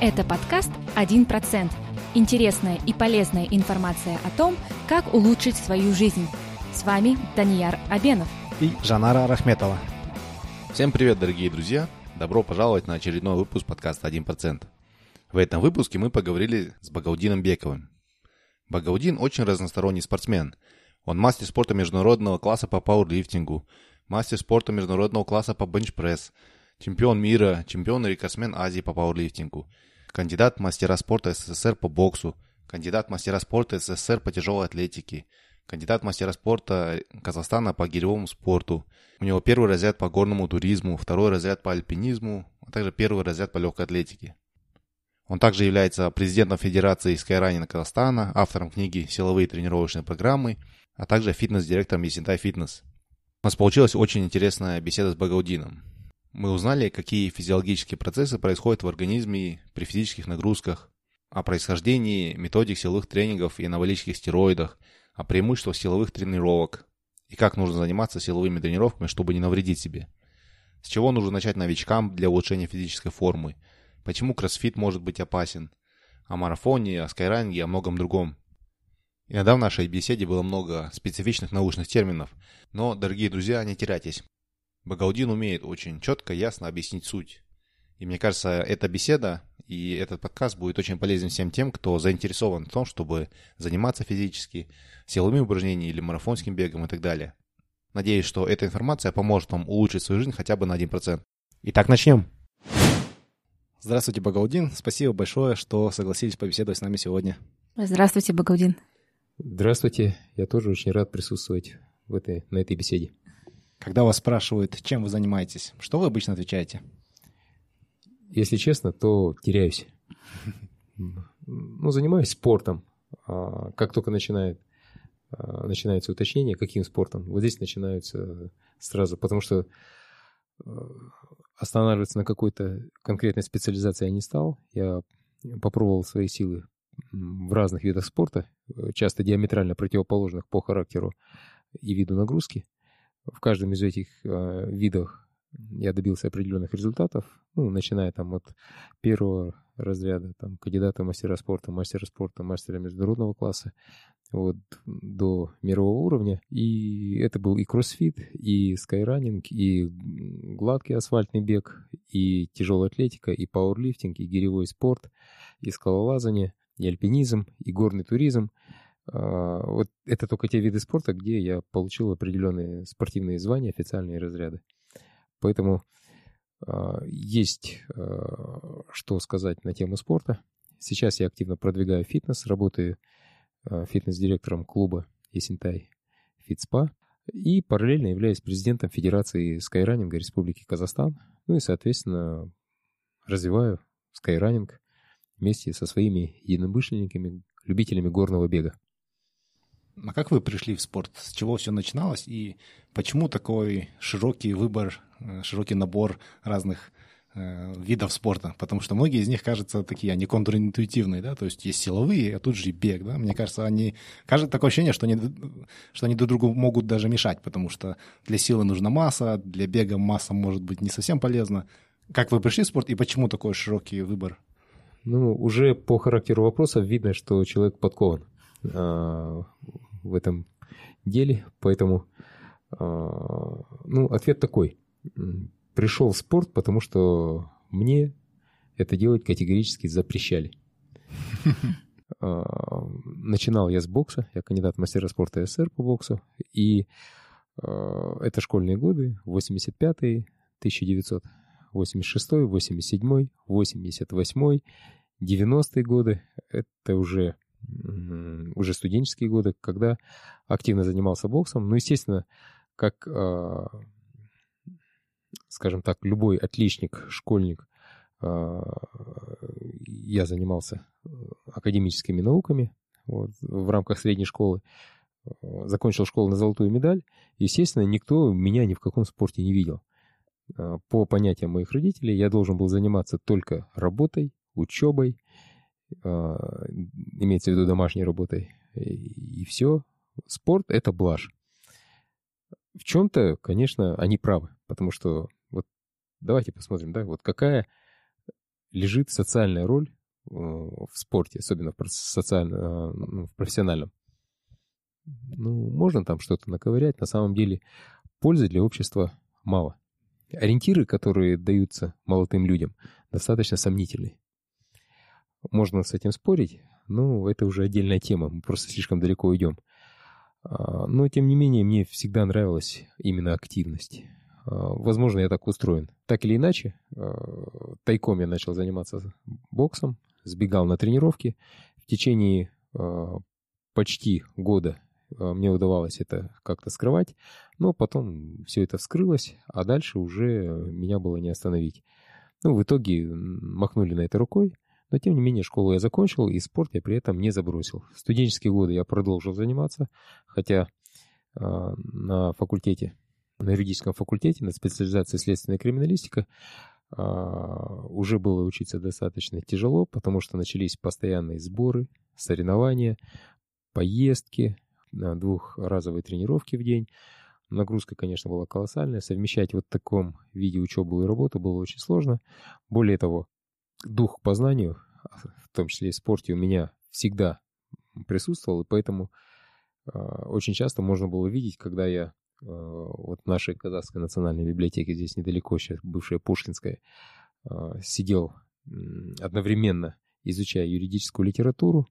Это подкаст «1%». Интересная и полезная информация о том, как улучшить свою жизнь. С вами Данияр Абенов и Жанара Рахметова. Всем привет, дорогие друзья! Добро пожаловать на очередной выпуск подкаста «1%». В этом выпуске мы поговорили с Багаудином Бековым. Багаудин очень разносторонний спортсмен. Он мастер спорта международного класса по пауэрлифтингу, мастер спорта международного класса по бенчпресс, чемпион мира, чемпион и рекордсмен Азии по пауэрлифтингу, кандидат мастера спорта СССР по боксу, кандидат мастера спорта СССР по тяжелой атлетике, кандидат мастера спорта Казахстана по гиревому спорту. У него первый разряд по горному туризму, второй разряд по альпинизму, а также первый разряд по легкой атлетике. Он также является президентом Федерации Skyrunning Казахстана, автором книги «Силовые тренировочные программы», а также фитнес-директором Есентай Фитнес. У нас получилась очень интересная беседа с Багаудином. Мы узнали, какие физиологические процессы происходят в организме при физических нагрузках, о происхождении методик силовых тренингов и анаболических стероидах, о преимуществах силовых тренировок и как нужно заниматься силовыми тренировками, чтобы не навредить себе. С чего нужно начать новичкам для улучшения физической формы – почему кроссфит может быть опасен, о марафоне, о скайранге, о многом другом. Иногда в нашей беседе было много специфичных научных терминов, но, дорогие друзья, не теряйтесь. Багаудин умеет очень четко, ясно объяснить суть. И мне кажется, эта беседа и этот подкаст будет очень полезен всем тем, кто заинтересован в том, чтобы заниматься физически, силовыми упражнениями или марафонским бегом и так далее. Надеюсь, что эта информация поможет вам улучшить свою жизнь хотя бы на 1%. Итак, начнем. Здравствуйте, Багаудин. Спасибо большое, что согласились побеседовать с нами сегодня. Здравствуйте, Багаудин. Здравствуйте. Я тоже очень рад присутствовать в этой, на этой беседе. Когда вас спрашивают, чем вы занимаетесь, что вы обычно отвечаете? Если честно, то теряюсь. Ну, занимаюсь спортом. А, как только начинает, а, начинается уточнение, каким спортом, вот здесь начинаются сразу, потому что а, останавливаться на какой-то конкретной специализации я не стал. Я попробовал свои силы в разных видах спорта, часто диаметрально противоположных по характеру и виду нагрузки. В каждом из этих э, видов я добился определенных результатов, ну, начиная там от первого разряда, там, кандидата мастера спорта, мастера спорта, мастера международного класса, вот, до мирового уровня. И это был и кроссфит, и скайранинг, и гладкий асфальтный бег, и тяжелая атлетика, и пауэрлифтинг, и гиревой спорт, и скалолазание, и альпинизм, и горный туризм. А, вот это только те виды спорта, где я получил определенные спортивные звания, официальные разряды. Поэтому а, есть а, что сказать на тему спорта. Сейчас я активно продвигаю фитнес, работаю фитнес-директором клуба Есентай Фитспа и параллельно являюсь президентом Федерации скайранинга Республики Казахстан. Ну и, соответственно, развиваю скайранинг вместе со своими единомышленниками, любителями горного бега. А как вы пришли в спорт? С чего все начиналось? И почему такой широкий выбор, э, широкий набор разных э, видов спорта? Потому что многие из них, кажется, такие, они контринтуитивные, да? То есть есть силовые, а тут же и бег, да? Мне кажется, они... Кажется, такое ощущение, что они, что они друг другу могут даже мешать, потому что для силы нужна масса, для бега масса может быть не совсем полезна. Как вы пришли в спорт и почему такой широкий выбор? Ну, уже по характеру вопроса видно, что человек подкован а, в этом деле, поэтому, а, ну, ответ такой. Пришел в спорт, потому что мне это делать категорически запрещали. А, начинал я с бокса, я кандидат мастера спорта СССР по боксу, и это школьные годы, 85-й, 1986 87 88 90-е годы, это уже уже студенческие годы, когда активно занимался боксом. Ну, естественно, как, а, скажем так, любой отличник, школьник, а, я занимался э, академическими науками вот, в рамках средней школы. Закончил школу на золотую медаль. Естественно, никто меня ни в каком спорте не видел. А, по понятиям моих родителей, я должен был заниматься только работой, учебой имеется в виду домашней работой, и, все. Спорт — это блажь. В чем-то, конечно, они правы, потому что вот давайте посмотрим, да, вот какая лежит социальная роль в спорте, особенно в, социально, ну, в профессиональном. Ну, можно там что-то наковырять, на самом деле пользы для общества мало. Ориентиры, которые даются молодым людям, достаточно сомнительны. Можно с этим спорить, но это уже отдельная тема, мы просто слишком далеко идем. А, но, тем не менее, мне всегда нравилась именно активность. А, возможно, я так устроен. Так или иначе, а, тайком я начал заниматься боксом, сбегал на тренировки. В течение почти года мне удавалось это как-то скрывать, но потом все это вскрылось, а дальше уже меня было не остановить. Ну, в итоге махнули на это рукой, но тем не менее школу я закончил, и спорт я при этом не забросил. В студенческие годы я продолжил заниматься, хотя э, на факультете, на юридическом факультете, на специализации следственная криминалистика, э, уже было учиться достаточно тяжело, потому что начались постоянные сборы, соревнования, поездки, двухразовые тренировки в день. Нагрузка, конечно, была колоссальная. Совмещать вот в таком виде учебу и работу было очень сложно. Более того, дух к познанию, в том числе и в спорте, у меня всегда присутствовал, и поэтому э, очень часто можно было видеть, когда я э, вот в нашей Казахской национальной библиотеке, здесь недалеко сейчас, бывшая Пушкинская, э, сидел одновременно, изучая юридическую литературу,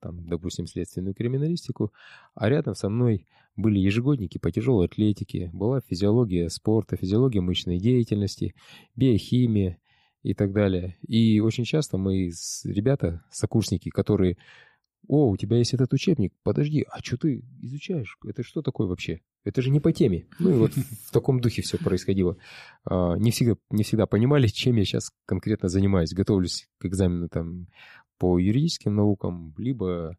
там, допустим, следственную криминалистику, а рядом со мной были ежегодники по тяжелой атлетике, была физиология спорта, физиология мышечной деятельности, биохимия, и так далее. И очень часто мы с ребята, сокурсники, которые «О, у тебя есть этот учебник, подожди, а что ты изучаешь? Это что такое вообще? Это же не по теме». Ну и вот в таком духе все происходило. А, не всегда, не всегда понимали, чем я сейчас конкретно занимаюсь. Готовлюсь к экзамену там по юридическим наукам, либо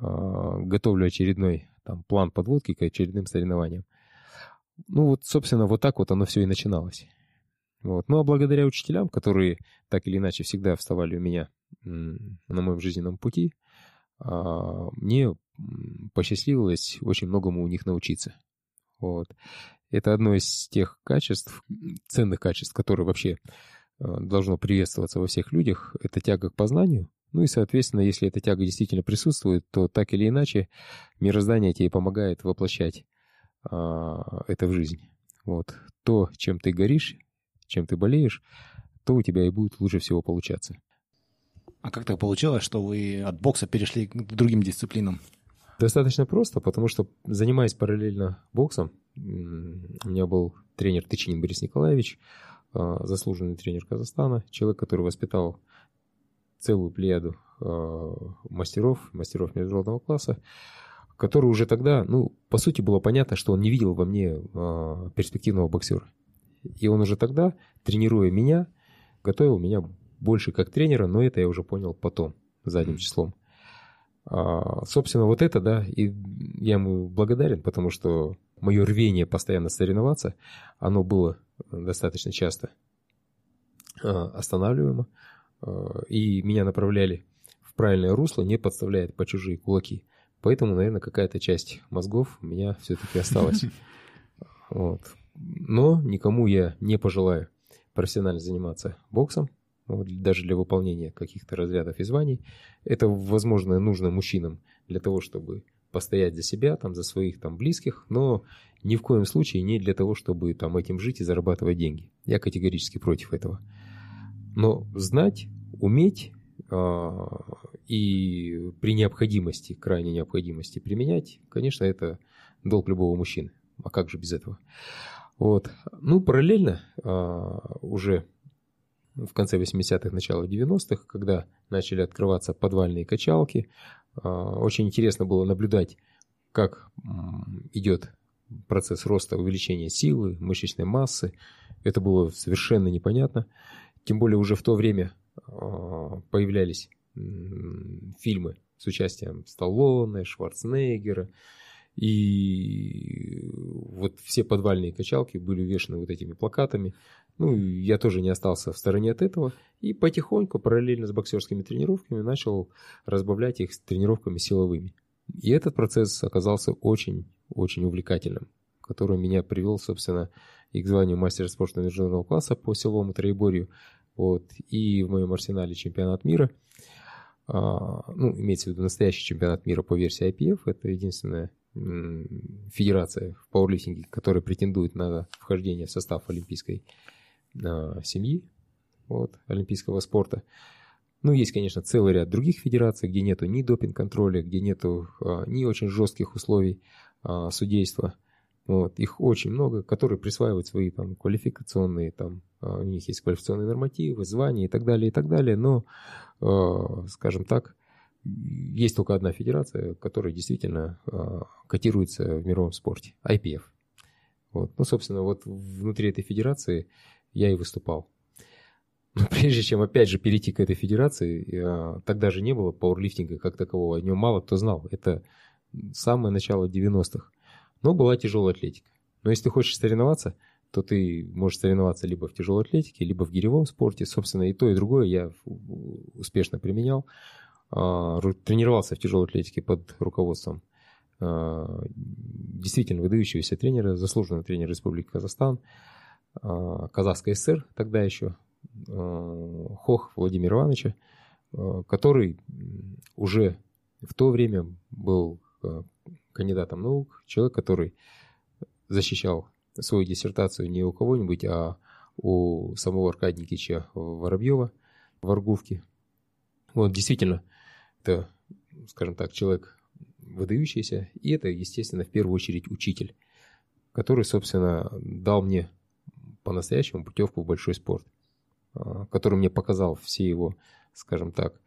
а, готовлю очередной там, план подводки к очередным соревнованиям. Ну вот, собственно, вот так вот оно все и начиналось. Вот. Ну а благодаря учителям, которые так или иначе всегда вставали у меня на моем жизненном пути, а, мне посчастливилось очень многому у них научиться. Вот. Это одно из тех качеств, ценных качеств, которые вообще а, должно приветствоваться во всех людях. Это тяга к познанию. Ну и, соответственно, если эта тяга действительно присутствует, то так или иначе мироздание тебе помогает воплощать а, это в жизнь. Вот. То, чем ты горишь, чем ты болеешь, то у тебя и будет лучше всего получаться. А как так получилось, что вы от бокса перешли к другим дисциплинам? Достаточно просто, потому что занимаясь параллельно боксом, у меня был тренер Тычинин Борис Николаевич, а, заслуженный тренер Казахстана, человек, который воспитал целую плеяду а, мастеров, мастеров международного класса, который уже тогда, ну, по сути, было понятно, что он не видел во мне а, перспективного боксера. И он уже тогда, тренируя меня, готовил меня больше как тренера, но это я уже понял потом, задним числом. А, собственно, вот это, да, и я ему благодарен, потому что мое рвение постоянно соревноваться, оно было достаточно часто а, останавливаемо, а, и меня направляли в правильное русло, не подставляя по чужие кулаки. Поэтому, наверное, какая-то часть мозгов у меня все-таки осталась. Вот. Но никому я не пожелаю профессионально заниматься боксом, вот, даже для выполнения каких-то разрядов и званий. Это, возможно, нужно мужчинам для того, чтобы постоять за себя, там, за своих там, близких, но ни в коем случае не для того, чтобы там, этим жить и зарабатывать деньги. Я категорически против этого. Но знать, уметь э, и при необходимости, крайней необходимости применять, конечно, это долг любого мужчины. А как же без этого? Вот. Ну, параллельно а, уже в конце 80-х, начало 90-х, когда начали открываться подвальные качалки, а, очень интересно было наблюдать, как идет процесс роста увеличения силы, мышечной массы. Это было совершенно непонятно. Тем более уже в то время а, появлялись фильмы с участием Сталлоне, Шварценеггера, и вот все подвальные качалки были увешаны вот этими плакатами. Ну, я тоже не остался в стороне от этого. И потихоньку, параллельно с боксерскими тренировками, начал разбавлять их с тренировками силовыми. И этот процесс оказался очень-очень увлекательным, который меня привел, собственно, и к званию мастера спорта международного класса по силовому троеборью, Вот. И в моем арсенале чемпионат мира. А, ну, имеется в виду настоящий чемпионат мира по версии IPF. Это единственная федерация в пауэрлифтинге, которая претендует на вхождение в состав олимпийской а, семьи, вот, олимпийского спорта. Ну, есть, конечно, целый ряд других федераций, где нету ни допинг-контроля, где нету а, ни очень жестких условий а, судейства. Вот, их очень много, которые присваивают свои там квалификационные, там, у них есть квалификационные нормативы, звания и так далее, и так далее, но, скажем так, есть только одна федерация, которая действительно котируется в мировом спорте, IPF. Вот. Ну, собственно, вот внутри этой федерации я и выступал. Но прежде чем, опять же, перейти к этой федерации, тогда же не было пауэрлифтинга как такового, о нем мало кто знал. Это самое начало 90-х но была тяжелая атлетика. Но если ты хочешь соревноваться, то ты можешь соревноваться либо в тяжелой атлетике, либо в гиревом спорте. Собственно, и то, и другое я успешно применял. А, тренировался в тяжелой атлетике под руководством а, действительно выдающегося тренера, заслуженного тренера Республики Казахстан, а, Казахской ССР тогда еще, Хох Владимира Ивановича, который уже в то время был кандидатом наук, человек, который защищал свою диссертацию не у кого-нибудь, а у самого Аркадия Никитича Воробьева в Аргувке. Вот действительно, это, скажем так, человек выдающийся, и это, естественно, в первую очередь учитель, который, собственно, дал мне по-настоящему путевку в большой спорт, а, который мне показал все его, скажем так,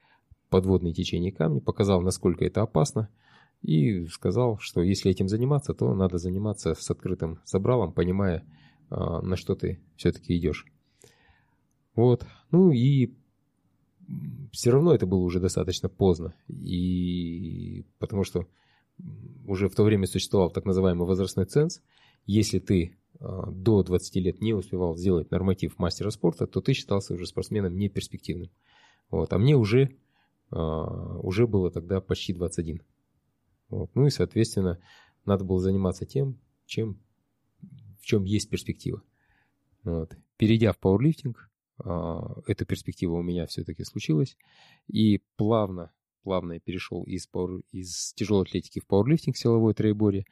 подводные течения камни, показал, насколько это опасно – и сказал, что если этим заниматься, то надо заниматься с открытым забралом, понимая, а, на что ты все-таки идешь. Вот. Ну и все равно это было уже достаточно поздно. И потому что уже в то время существовал так называемый возрастной ценз. Если ты а, до 20 лет не успевал сделать норматив мастера спорта, то ты считался уже спортсменом неперспективным. Вот. А мне уже, а, уже было тогда почти 21. Вот. Ну и, соответственно, надо было заниматься тем, чем, в чем есть перспектива. Вот. Перейдя в пауэрлифтинг, эта перспектива у меня все-таки случилась. И плавно, плавно я перешел из, пауэр, из тяжелой атлетики в пауэрлифтинг силовой троеборье.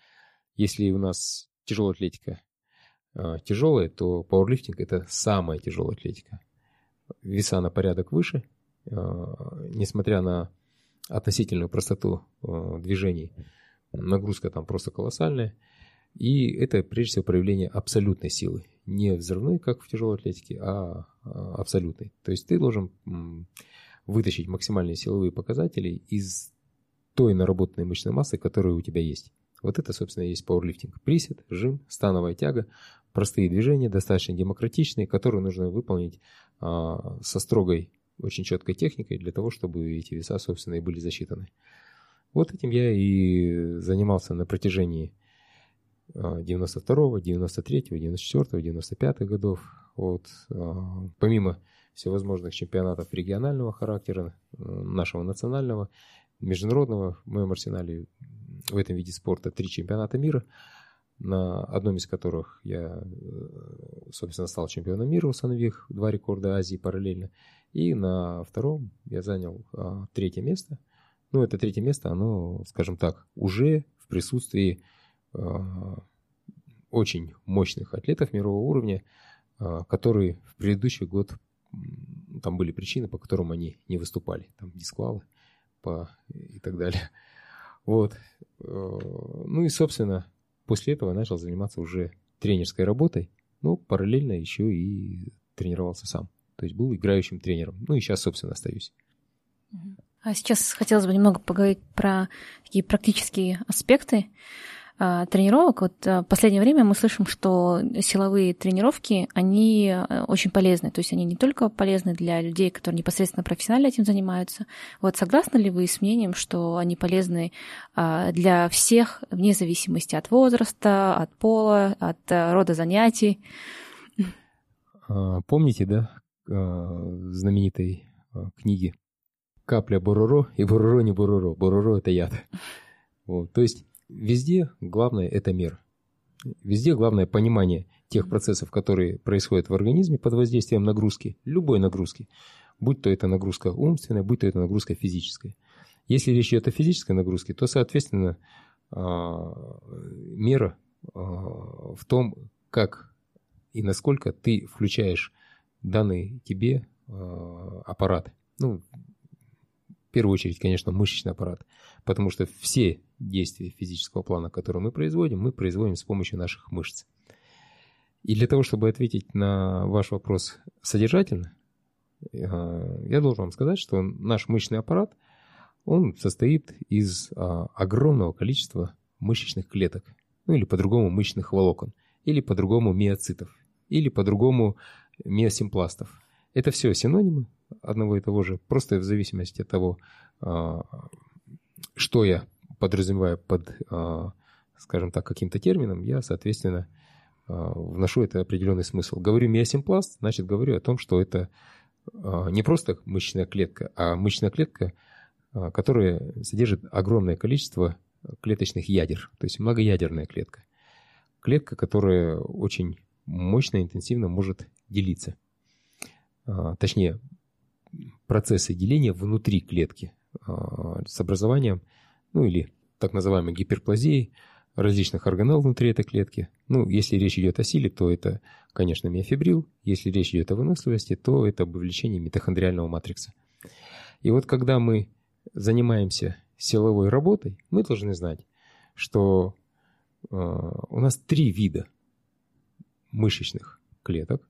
Если у нас тяжелая атлетика а, тяжелая, то пауэрлифтинг это самая тяжелая атлетика. Веса на порядок выше, а, несмотря на относительную простоту движений. Нагрузка там просто колоссальная. И это прежде всего проявление абсолютной силы. Не взрывной, как в тяжелой атлетике, а, а абсолютной. То есть ты должен вытащить максимальные силовые показатели из той наработанной мышечной массы, которая у тебя есть. Вот это, собственно, и есть пауэрлифтинг. Присед, жим, становая тяга, простые движения, достаточно демократичные, которые нужно выполнить а, со строгой очень четкой техникой для того, чтобы эти веса, собственно, и были засчитаны. Вот этим я и занимался на протяжении 92, 93, 94, 95 годов. Вот. А, помимо всевозможных чемпионатов регионального характера, нашего национального, международного, в моем арсенале в этом виде спорта три чемпионата мира, на одном из которых я, э, собственно, стал чемпионом мира, установив два рекорда Азии параллельно, и на втором я занял а, третье место. Ну, это третье место, оно, скажем так, уже в присутствии очень мощных атлетов мирового уровня, а, которые в предыдущий год, там были причины, по которым они не выступали. Там дисквалы по, и так далее. Вот. Ну и, собственно, после этого начал заниматься уже тренерской работой, ну, параллельно еще и тренировался сам. То есть был играющим тренером. Ну и сейчас, собственно, остаюсь. А сейчас хотелось бы немного поговорить про такие практические аспекты тренировок. Вот а, в последнее время мы слышим, что силовые тренировки, они а, очень полезны. То есть они не только полезны для людей, которые непосредственно профессионально этим занимаются. Вот согласны ли вы с мнением, что они полезны для всех, вне зависимости от возраста, от пола, от рода занятий? Помните, да, Э, знаменитой э, книги «Капля Бороро» и «Бороро не Бороро». Бороро – это яд. Вот. То есть везде главное – это мера. Везде главное понимание тех процессов, которые происходят в организме под воздействием нагрузки, любой нагрузки, будь то это нагрузка умственная, будь то это нагрузка физическая. Если речь идет о физической нагрузке, то, соответственно, а, мера а, в том, как и насколько ты включаешь данный тебе а, аппарат. Ну, в первую очередь, конечно, мышечный аппарат, потому что все действия физического плана, которые мы производим, мы производим с помощью наших мышц. И для того, чтобы ответить на ваш вопрос содержательно, я должен вам сказать, что наш мышечный аппарат, он состоит из огромного количества мышечных клеток, ну или по-другому мышечных волокон, или по-другому миоцитов, или по-другому миосимпластов. Это все синонимы одного и того же, просто в зависимости от того, что я подразумеваю под, скажем так, каким-то термином, я, соответственно, вношу это определенный смысл. Говорю миосимпласт, значит, говорю о том, что это не просто мышечная клетка, а мышечная клетка, которая содержит огромное количество клеточных ядер, то есть многоядерная клетка. Клетка, которая очень мощно, интенсивно может делиться. Точнее, процессы деления внутри клетки с образованием, ну или так называемой гиперплазией, различных органелл внутри этой клетки. Ну, если речь идет о силе, то это, конечно, миофибрил. Если речь идет о выносливости, то это об увеличении митохондриального матрикса. И вот когда мы занимаемся силовой работой, мы должны знать, что э, у нас три вида мышечных клеток.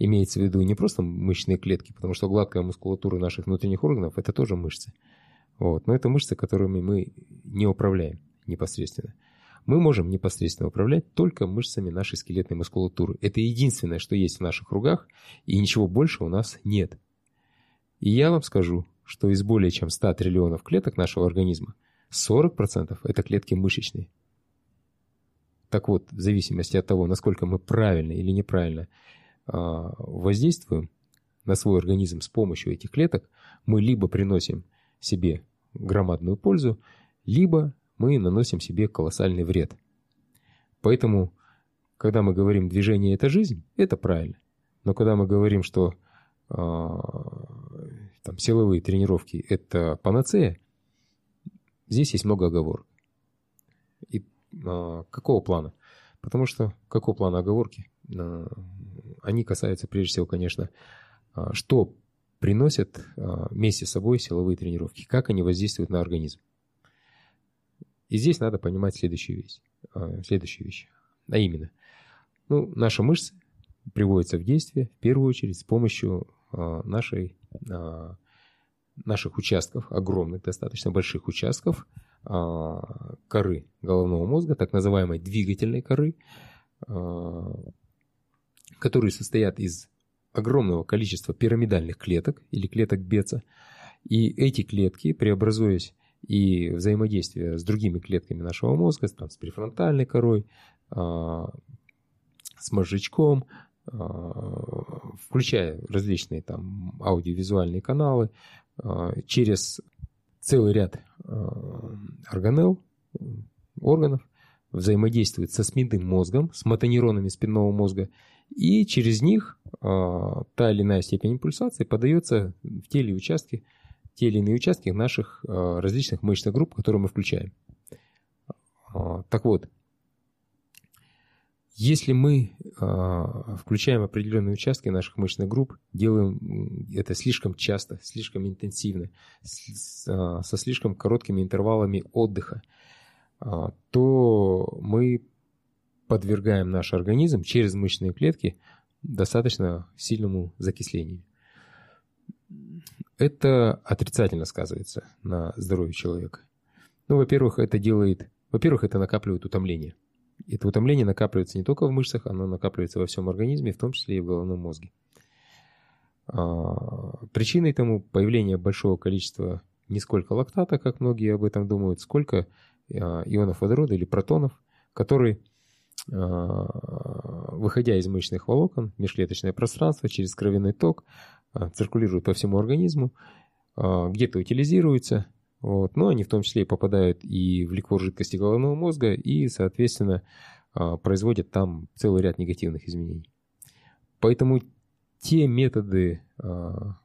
Имеется в виду не просто мышечные клетки, потому что гладкая мускулатура наших внутренних органов – это тоже мышцы. Вот. Но это мышцы, которыми мы не управляем непосредственно мы можем непосредственно управлять только мышцами нашей скелетной мускулатуры. Это единственное, что есть в наших ругах, и ничего больше у нас нет. И я вам скажу, что из более чем 100 триллионов клеток нашего организма 40% это клетки мышечные. Так вот, в зависимости от того, насколько мы правильно или неправильно воздействуем на свой организм с помощью этих клеток, мы либо приносим себе громадную пользу, либо мы наносим себе колоссальный вред. Поэтому, когда мы говорим «движение – это жизнь», это правильно. Но когда мы говорим, что э, там, силовые тренировки – это панацея, здесь есть много оговорок. И э, какого плана? Потому что какого плана оговорки? Они касаются прежде всего, конечно, э, что приносят э, вместе с собой силовые тренировки, как они воздействуют на организм. И здесь надо понимать следующую вещь. А, следующую вещь. А именно, ну, наша мышца приводится в действие в первую очередь с помощью а, нашей, а, наших участков, огромных, достаточно больших участков коры головного мозга, так называемой двигательной коры, которые состоят из огромного количества пирамидальных клеток или клеток Беца. И эти клетки, преобразуясь и взаимодействие с другими клетками нашего мозга, там, с префронтальной корой, а, с мозжечком, а, включая различные там аудиовизуальные каналы, а, через целый ряд органелл, органов, взаимодействует со спинным мозгом, с мотонейронами спинного мозга, и через них та или иная степень импульсации подается в теле и участки те или иные участки наших э, различных мышечных групп, которые мы включаем. А, так вот, если мы включаем определенные участки наших мышечных групп, делаем это слишком часто, слишком интенсивно, со слишком короткими интервалами отдыха, а, то мы подвергаем наш организм через мышечные клетки достаточно сильному закислению это отрицательно сказывается на здоровье человека. Ну, во-первых, это делает... Во-первых, это накапливает утомление. Это утомление накапливается не только в мышцах, оно накапливается во всем организме, в том числе и в головном мозге. А, причиной тому появление большого количества не сколько лактата, как многие об этом думают, сколько а, ионов водорода или протонов, которые, выходя из мышечных волокон, межклеточное пространство, через кровяной ток, а, циркулируют по всему организму, а, где-то утилизируются, вот, но они в том числе и попадают и в ликвор жидкости головного мозга, и, соответственно, а, производят там целый ряд негативных изменений. Поэтому те методы а,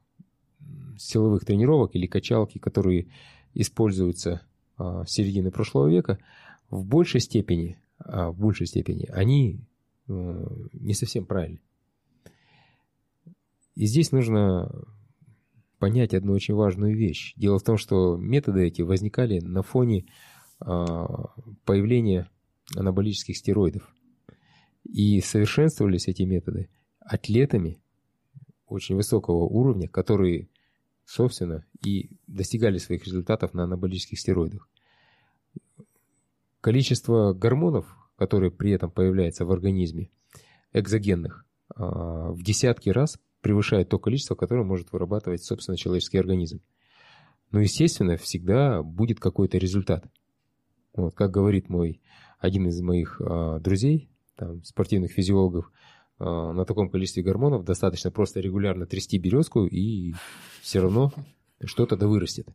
силовых тренировок или качалки, которые используются а, с середины прошлого века, в большей степени, в большей степени они не совсем правильны. И здесь нужно понять одну очень важную вещь. Дело в том, что методы эти возникали на фоне появления анаболических стероидов. И совершенствовались эти методы атлетами очень высокого уровня, которые, собственно, и достигали своих результатов на анаболических стероидах. Количество гормонов, которые при этом появляются в организме, экзогенных, а, в десятки раз превышает то количество, которое может вырабатывать, собственно, человеческий организм. Но, естественно, всегда будет какой-то результат. Вот, как говорит мой один из моих э, друзей, там, спортивных физиологов, э, на таком количестве гормонов достаточно просто регулярно трясти березку, и все равно что-то да вырастет.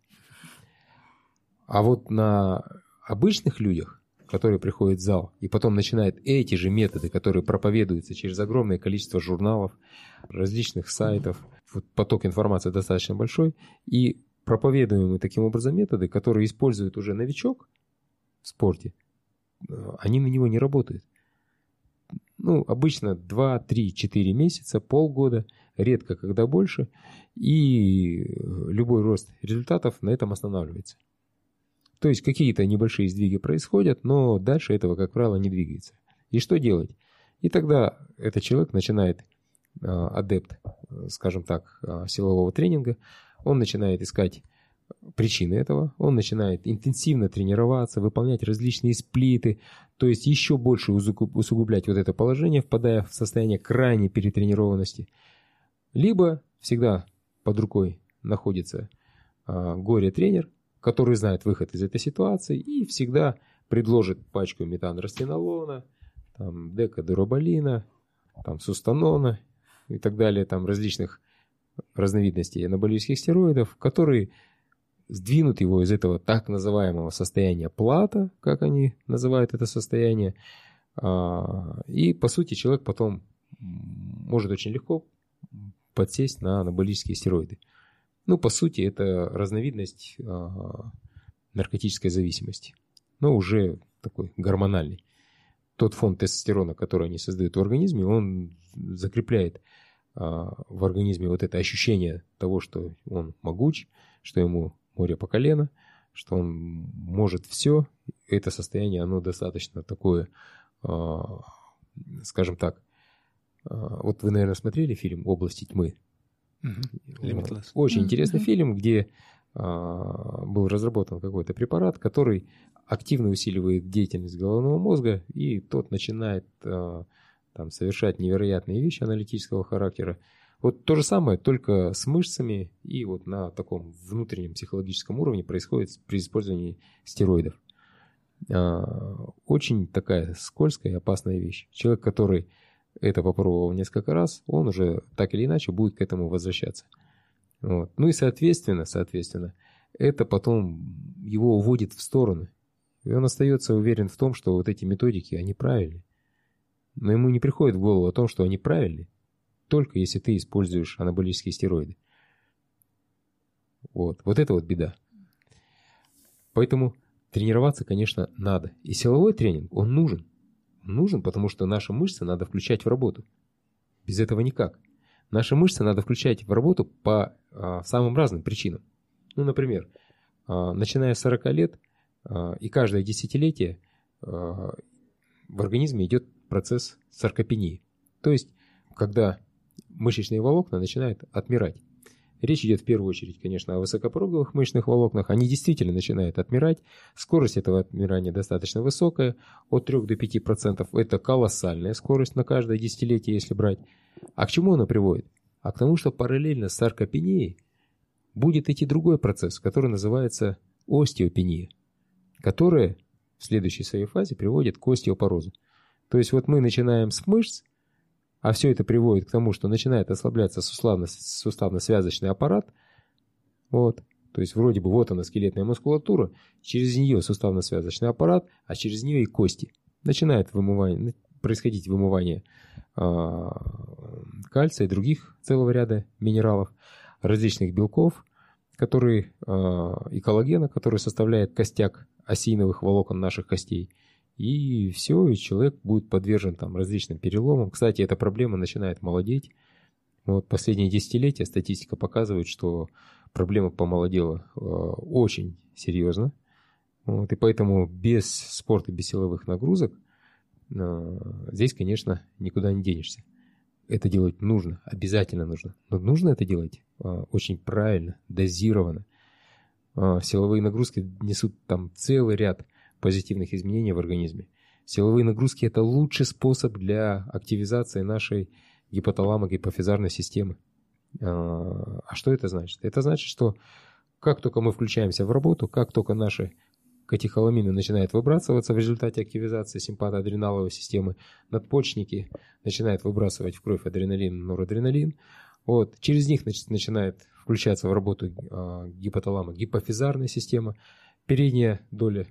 А вот на обычных людях, которые приходят в зал, и потом начинают эти же методы, которые проповедуются через огромное количество журналов, различных сайтов, вот поток информации достаточно большой, и проповедуемые таким образом методы, которые использует уже новичок в спорте, они на него не работают. Ну, обычно 2, 3, 4 месяца, полгода, редко когда больше, и любой рост результатов на этом останавливается. То есть какие-то небольшие сдвиги происходят, но дальше этого, как правило, не двигается. И что делать? И тогда этот человек начинает, а, адепт, скажем так, а, силового тренинга, он начинает искать причины этого. Он начинает интенсивно тренироваться, выполнять различные сплиты, то есть еще больше усугублять вот это положение, впадая в состояние крайней перетренированности. Либо всегда под рукой находится а, горе-тренер, который знает выход из этой ситуации и всегда предложит пачку метанростенолона, там, декадуроболина, там, сустанона и так далее, там различных разновидностей анаболических стероидов, которые сдвинут его из этого так называемого состояния плата, как они называют это состояние, а, и, по сути, человек потом может очень легко подсесть на анаболические стероиды. Ну, по сути, это разновидность а, наркотической зависимости, но уже такой гормональный. Тот фонд тестостерона, который они создают в организме, он закрепляет а, в организме вот это ощущение того, что он могуч, что ему море по колено, что он может все. Это состояние, оно достаточно такое, а, скажем так, вот вы, наверное, смотрели фильм «Области тьмы». Mm-hmm. Очень mm-hmm. интересный фильм, где а, был разработан какой-то препарат, который активно усиливает деятельность головного мозга, и тот начинает там, совершать невероятные вещи аналитического характера. Вот то же самое, только с мышцами и вот на таком внутреннем психологическом уровне происходит при использовании стероидов. А, очень такая скользкая и опасная вещь. Человек, который это попробовал несколько раз, он уже так или иначе будет к этому возвращаться. Вот. Ну и соответственно, соответственно, это потом его уводит в стороны. И он остается уверен в том, что вот эти методики, они правильные. Но ему не приходит в голову о том, что они правильные только если ты используешь анаболические стероиды. Вот, вот это вот беда. Поэтому тренироваться, конечно, надо. И силовой тренинг, он нужен. Нужен, потому что наши мышцы надо включать в работу. Без этого никак. Наши мышцы надо включать в работу по а, самым разным причинам. Ну, например, а, начиная с 40 лет а, и каждое десятилетие а, в организме идет процесс саркопении. То есть, когда мышечные волокна начинают отмирать. Речь идет в первую очередь, конечно, о высокопороговых мышечных волокнах. Они действительно начинают отмирать. Скорость этого отмирания достаточно высокая, от 3 до 5%. Это колоссальная скорость на каждое десятилетие, если брать. А к чему она приводит? А к тому, что параллельно с саркопенией будет идти другой процесс, который называется остеопения, которая в следующей своей фазе приводит к остеопорозу. То есть вот мы начинаем с мышц, а все это приводит к тому, что начинает ослабляться суставно-связочный аппарат. Вот. То есть вроде бы вот она скелетная мускулатура, через нее суставно-связочный аппарат, а через нее и кости. начинает вымывание, происходить вымывание а, кальция и других целого ряда минералов, различных белков, которые, а, и коллагена, который составляет костяк осиновых волокон наших костей. И все, и человек будет подвержен там различным переломам. Кстати, эта проблема начинает молодеть. Вот последние десятилетия статистика показывает, что проблема помолодела э, очень серьезно. Вот, и поэтому без спорта, без силовых нагрузок э, здесь, конечно, никуда не денешься. Это делать нужно, обязательно нужно. Но нужно это делать э, очень правильно, дозированно. Э, силовые нагрузки несут там целый ряд позитивных изменений в организме. Силовые нагрузки – это лучший способ для активизации нашей гипоталамо-гипофизарной системы. А, а что это значит? Это значит, что как только мы включаемся в работу, как только наши катехоламины начинают выбрасываться в результате активизации симпатоадреналовой системы, надпочечники начинают выбрасывать в кровь адреналин, норадреналин, вот, через них начинает включаться в работу э, гипоталама гипофизарная система, передняя доля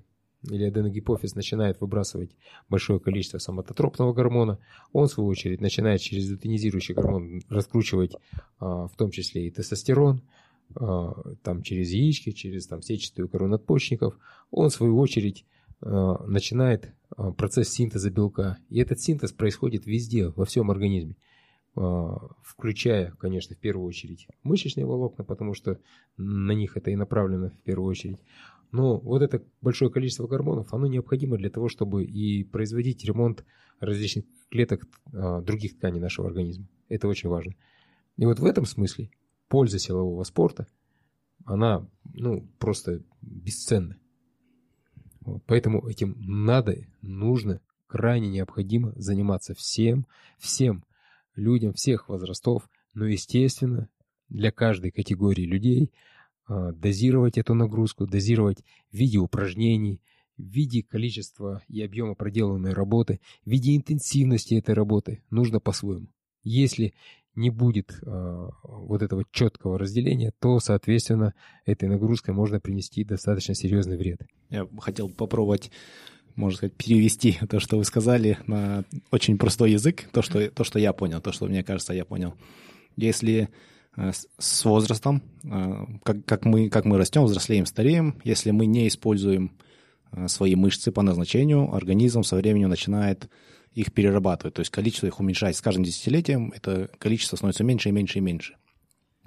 или аденогипофиз начинает выбрасывать большое количество соматотропного гормона, он, в свою очередь, начинает через лютeinизирующий гормон раскручивать а, в том числе и тестостерон, а, там через яички, через там, сетчатую кору надпочечников, он, в свою очередь, а, начинает процесс синтеза белка. И этот синтез происходит везде, во всем организме включая, конечно, в первую очередь мышечные волокна, потому что на них это и направлено в первую очередь. Но вот это большое количество гормонов, оно необходимо для того, чтобы и производить ремонт различных клеток а, других тканей нашего организма. Это очень важно. И вот в этом смысле польза силового спорта, она ну, просто бесценна. Вот, поэтому этим надо, нужно, крайне необходимо заниматься всем, всем людям всех возрастов, но, естественно, для каждой категории людей – дозировать эту нагрузку, дозировать в виде упражнений, в виде количества и объема проделанной работы, в виде интенсивности этой работы нужно по-своему. Если не будет э, вот этого четкого разделения, то, соответственно, этой нагрузкой можно принести достаточно серьезный вред. Я хотел попробовать, можно сказать, перевести то, что вы сказали, на очень простой язык, то, что, то, что я понял, то, что мне кажется, я понял. Если с возрастом, э, как, как, мы, как мы растем, взрослеем, стареем, если мы не используем э, свои мышцы по назначению, организм со временем начинает их перерабатывать. То есть количество их уменьшается с каждым десятилетием, это количество становится меньше и меньше и меньше.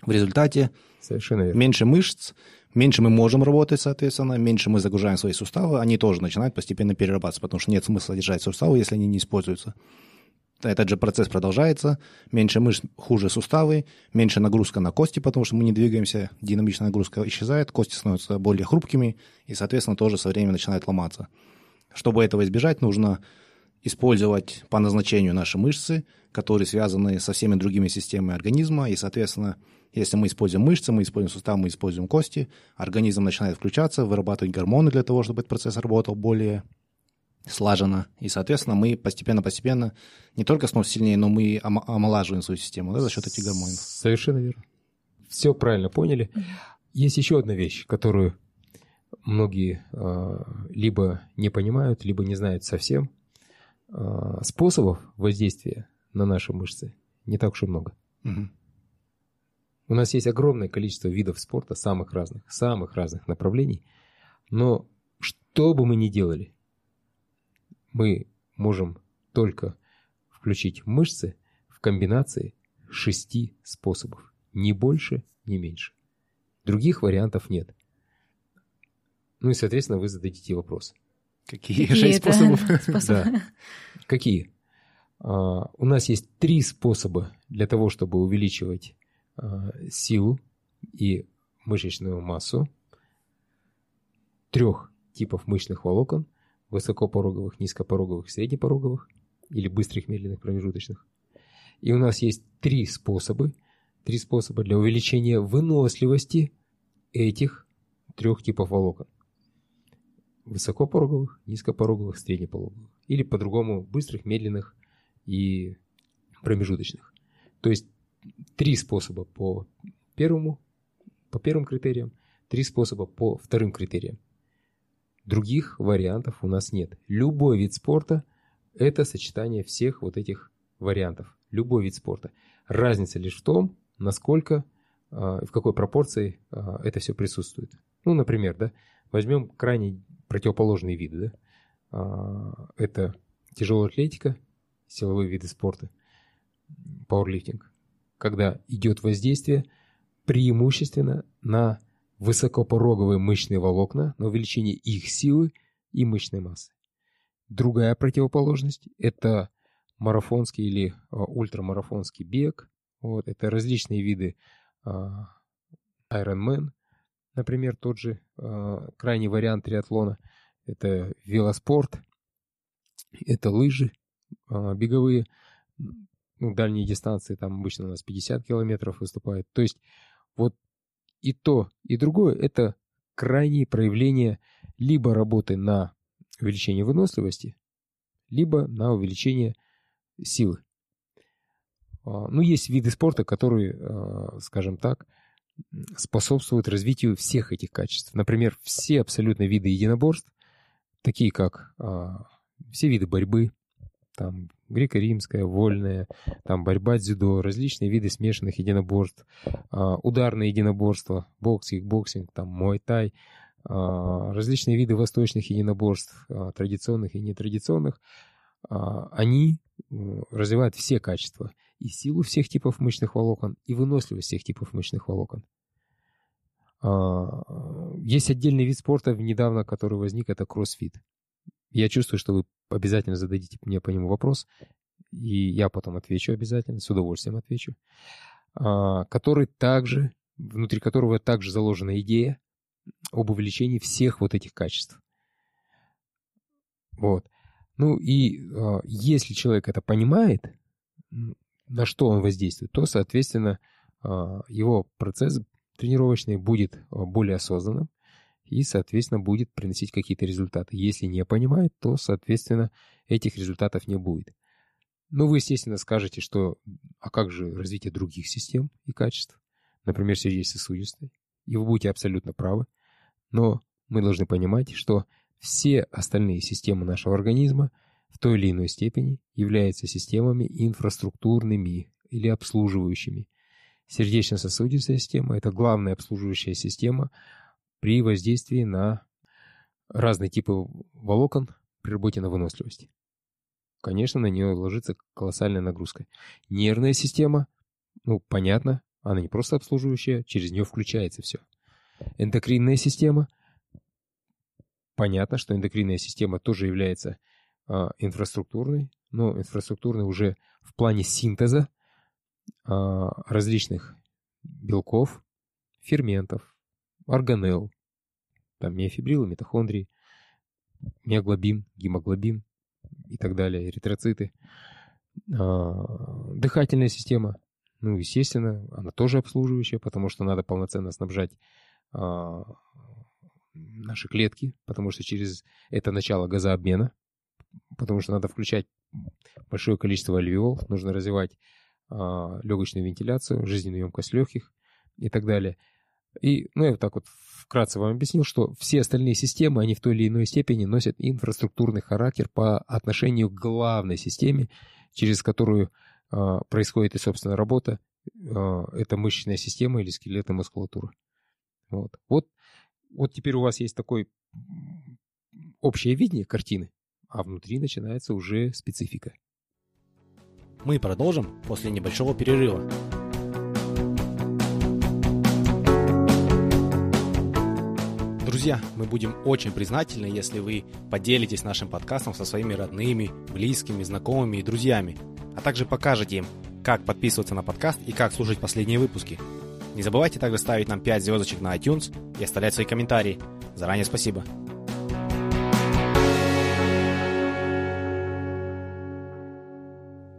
В результате Совершенно верно. меньше мышц, меньше мы можем работать, соответственно, меньше мы загружаем свои суставы, они тоже начинают постепенно перерабатываться, потому что нет смысла держать суставы, если они не используются этот же процесс продолжается, меньше мышц, хуже суставы, меньше нагрузка на кости, потому что мы не двигаемся, динамичная нагрузка исчезает, кости становятся более хрупкими и, соответственно, тоже со временем начинают ломаться. Чтобы этого избежать, нужно использовать по назначению наши мышцы, которые связаны со всеми другими системами организма, и, соответственно, если мы используем мышцы, мы используем суставы, мы используем кости, организм начинает включаться, вырабатывать гормоны для того, чтобы этот процесс работал более слаженно. И, соответственно, мы постепенно-постепенно не только становимся сильнее, но мы омолаживаем свою систему да, за счет этих гормонов. Совершенно верно. Все правильно поняли. Есть еще одна вещь, которую многие э, либо не понимают, либо не знают совсем. Э, способов воздействия на наши мышцы не так уж и много. Угу. У нас есть огромное количество видов спорта, самых разных, самых разных направлений. Но что бы мы ни делали, мы можем только включить мышцы в комбинации шести способов. Ни больше, ни меньше. Других вариантов нет. Ну и, соответственно, вы зададите вопрос. Какие, Какие шесть способов? способы? Да. Какие? А, у нас есть три способа для того, чтобы увеличивать а, силу и мышечную массу. Трех типов мышечных волокон высокопороговых, низкопороговых, среднепороговых или быстрых, медленных, промежуточных. И у нас есть три способа, три способа для увеличения выносливости этих трех типов волокон. Высокопороговых, низкопороговых, среднепороговых. Или по-другому быстрых, медленных и промежуточных. То есть три способа по первому, по первым критериям, три способа по вторым критериям. Других вариантов у нас нет. Любой вид спорта Это сочетание всех вот этих вариантов. Любой вид спорта. Разница лишь в том, насколько, в какой пропорции это все присутствует. Ну, например, да, возьмем крайне противоположные виды. Да? Это тяжелая атлетика, силовые виды спорта, пауэрлифтинг, когда идет воздействие преимущественно на высокопороговые мышечные волокна, на увеличение их силы и мышечной массы. Другая противоположность – это марафонский или а, ультрамарафонский бег. Вот, это различные виды а, Ironman, например, тот же а, крайний вариант триатлона. Это велоспорт, это лыжи беговые, ну, дальние дистанции, там обычно у нас 50 километров выступает. То есть вот и то, и другое – это крайние проявления либо работы на увеличение выносливости, либо на увеличение силы. А, ну, есть виды спорта, которые, а, скажем так, способствуют развитию всех этих качеств. Например, все абсолютно виды единоборств, такие как а, все виды борьбы, там греко-римская, вольная, там борьба дзюдо, различные виды смешанных единоборств, ударные единоборства, бокс, кикбоксинг, там муай-тай, различные виды восточных единоборств, традиционных и нетрадиционных, они развивают все качества. И силу всех типов мышечных волокон, и выносливость всех типов мышечных волокон. Есть отдельный вид спорта, недавно который возник, это кроссфит. Я чувствую, что вы обязательно зададите мне по нему вопрос, и я потом отвечу обязательно, с удовольствием отвечу, который также, внутри которого также заложена идея об увеличении всех вот этих качеств. Вот. Ну и э, если человек это понимает, на что он воздействует, то, соответственно, э, его процесс тренировочный будет более осознанным и, соответственно, будет приносить какие-то результаты. Если не понимает, то, соответственно, этих результатов не будет. Ну, вы, естественно, скажете, что а как же развитие других систем и качеств, например, сердечно-сосудистой, и вы будете абсолютно правы. Но мы должны понимать, что все остальные системы нашего организма в той или иной степени являются системами инфраструктурными или обслуживающими. Сердечно-сосудистая система – это главная обслуживающая система при воздействии на разные типы волокон при работе на выносливости. Конечно, на нее ложится колоссальная нагрузка. Нервная система, ну, понятно, она не просто обслуживающая, через нее включается все. Эндокринная система – Понятно, что эндокринная система тоже является а, инфраструктурной, но инфраструктурной уже в плане синтеза а, различных белков, ферментов, органелл, там миофибрилы, митохондрии, миоглобин, гемоглобин и так далее, эритроциты. А, дыхательная система, ну, естественно, она тоже обслуживающая, потому что надо полноценно снабжать а, наши клетки, потому что через это начало газообмена, потому что надо включать большое количество альвеол, нужно развивать а, легочную вентиляцию, жизненную емкость легких и так далее. И, ну, я вот так вот вкратце вам объяснил, что все остальные системы, они в той или иной степени носят инфраструктурный характер по отношению к главной системе, через которую а, происходит и, собственно, работа. А, это мышечная система или скелетная мускулатура. Вот. вот вот теперь у вас есть такое общее видение картины, а внутри начинается уже специфика. Мы продолжим после небольшого перерыва. Друзья, мы будем очень признательны, если вы поделитесь нашим подкастом со своими родными, близкими, знакомыми и друзьями, а также покажете им, как подписываться на подкаст и как слушать последние выпуски – не забывайте также ставить нам 5 звездочек на iTunes и оставлять свои комментарии. Заранее спасибо.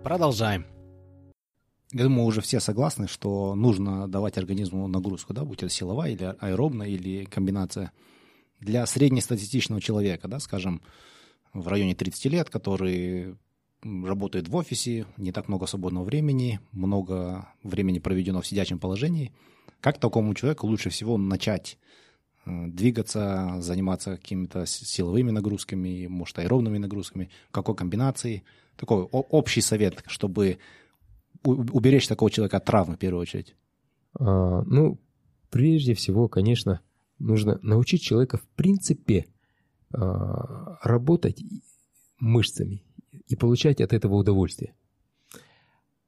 Продолжаем. Я думаю, уже все согласны, что нужно давать организму нагрузку, да, будь это силовая или аэробная, или комбинация. Для среднестатистичного человека, да, скажем, в районе 30 лет, который работает в офисе, не так много свободного времени, много времени проведено в сидячем положении. Как такому человеку лучше всего начать э, двигаться, заниматься какими-то силовыми нагрузками, может, аэробными нагрузками, какой комбинации. Такой общий совет, чтобы уберечь такого человека от травмы в первую очередь. А, ну, прежде всего, конечно, нужно научить человека в принципе а, работать мышцами и получать от этого удовольствие.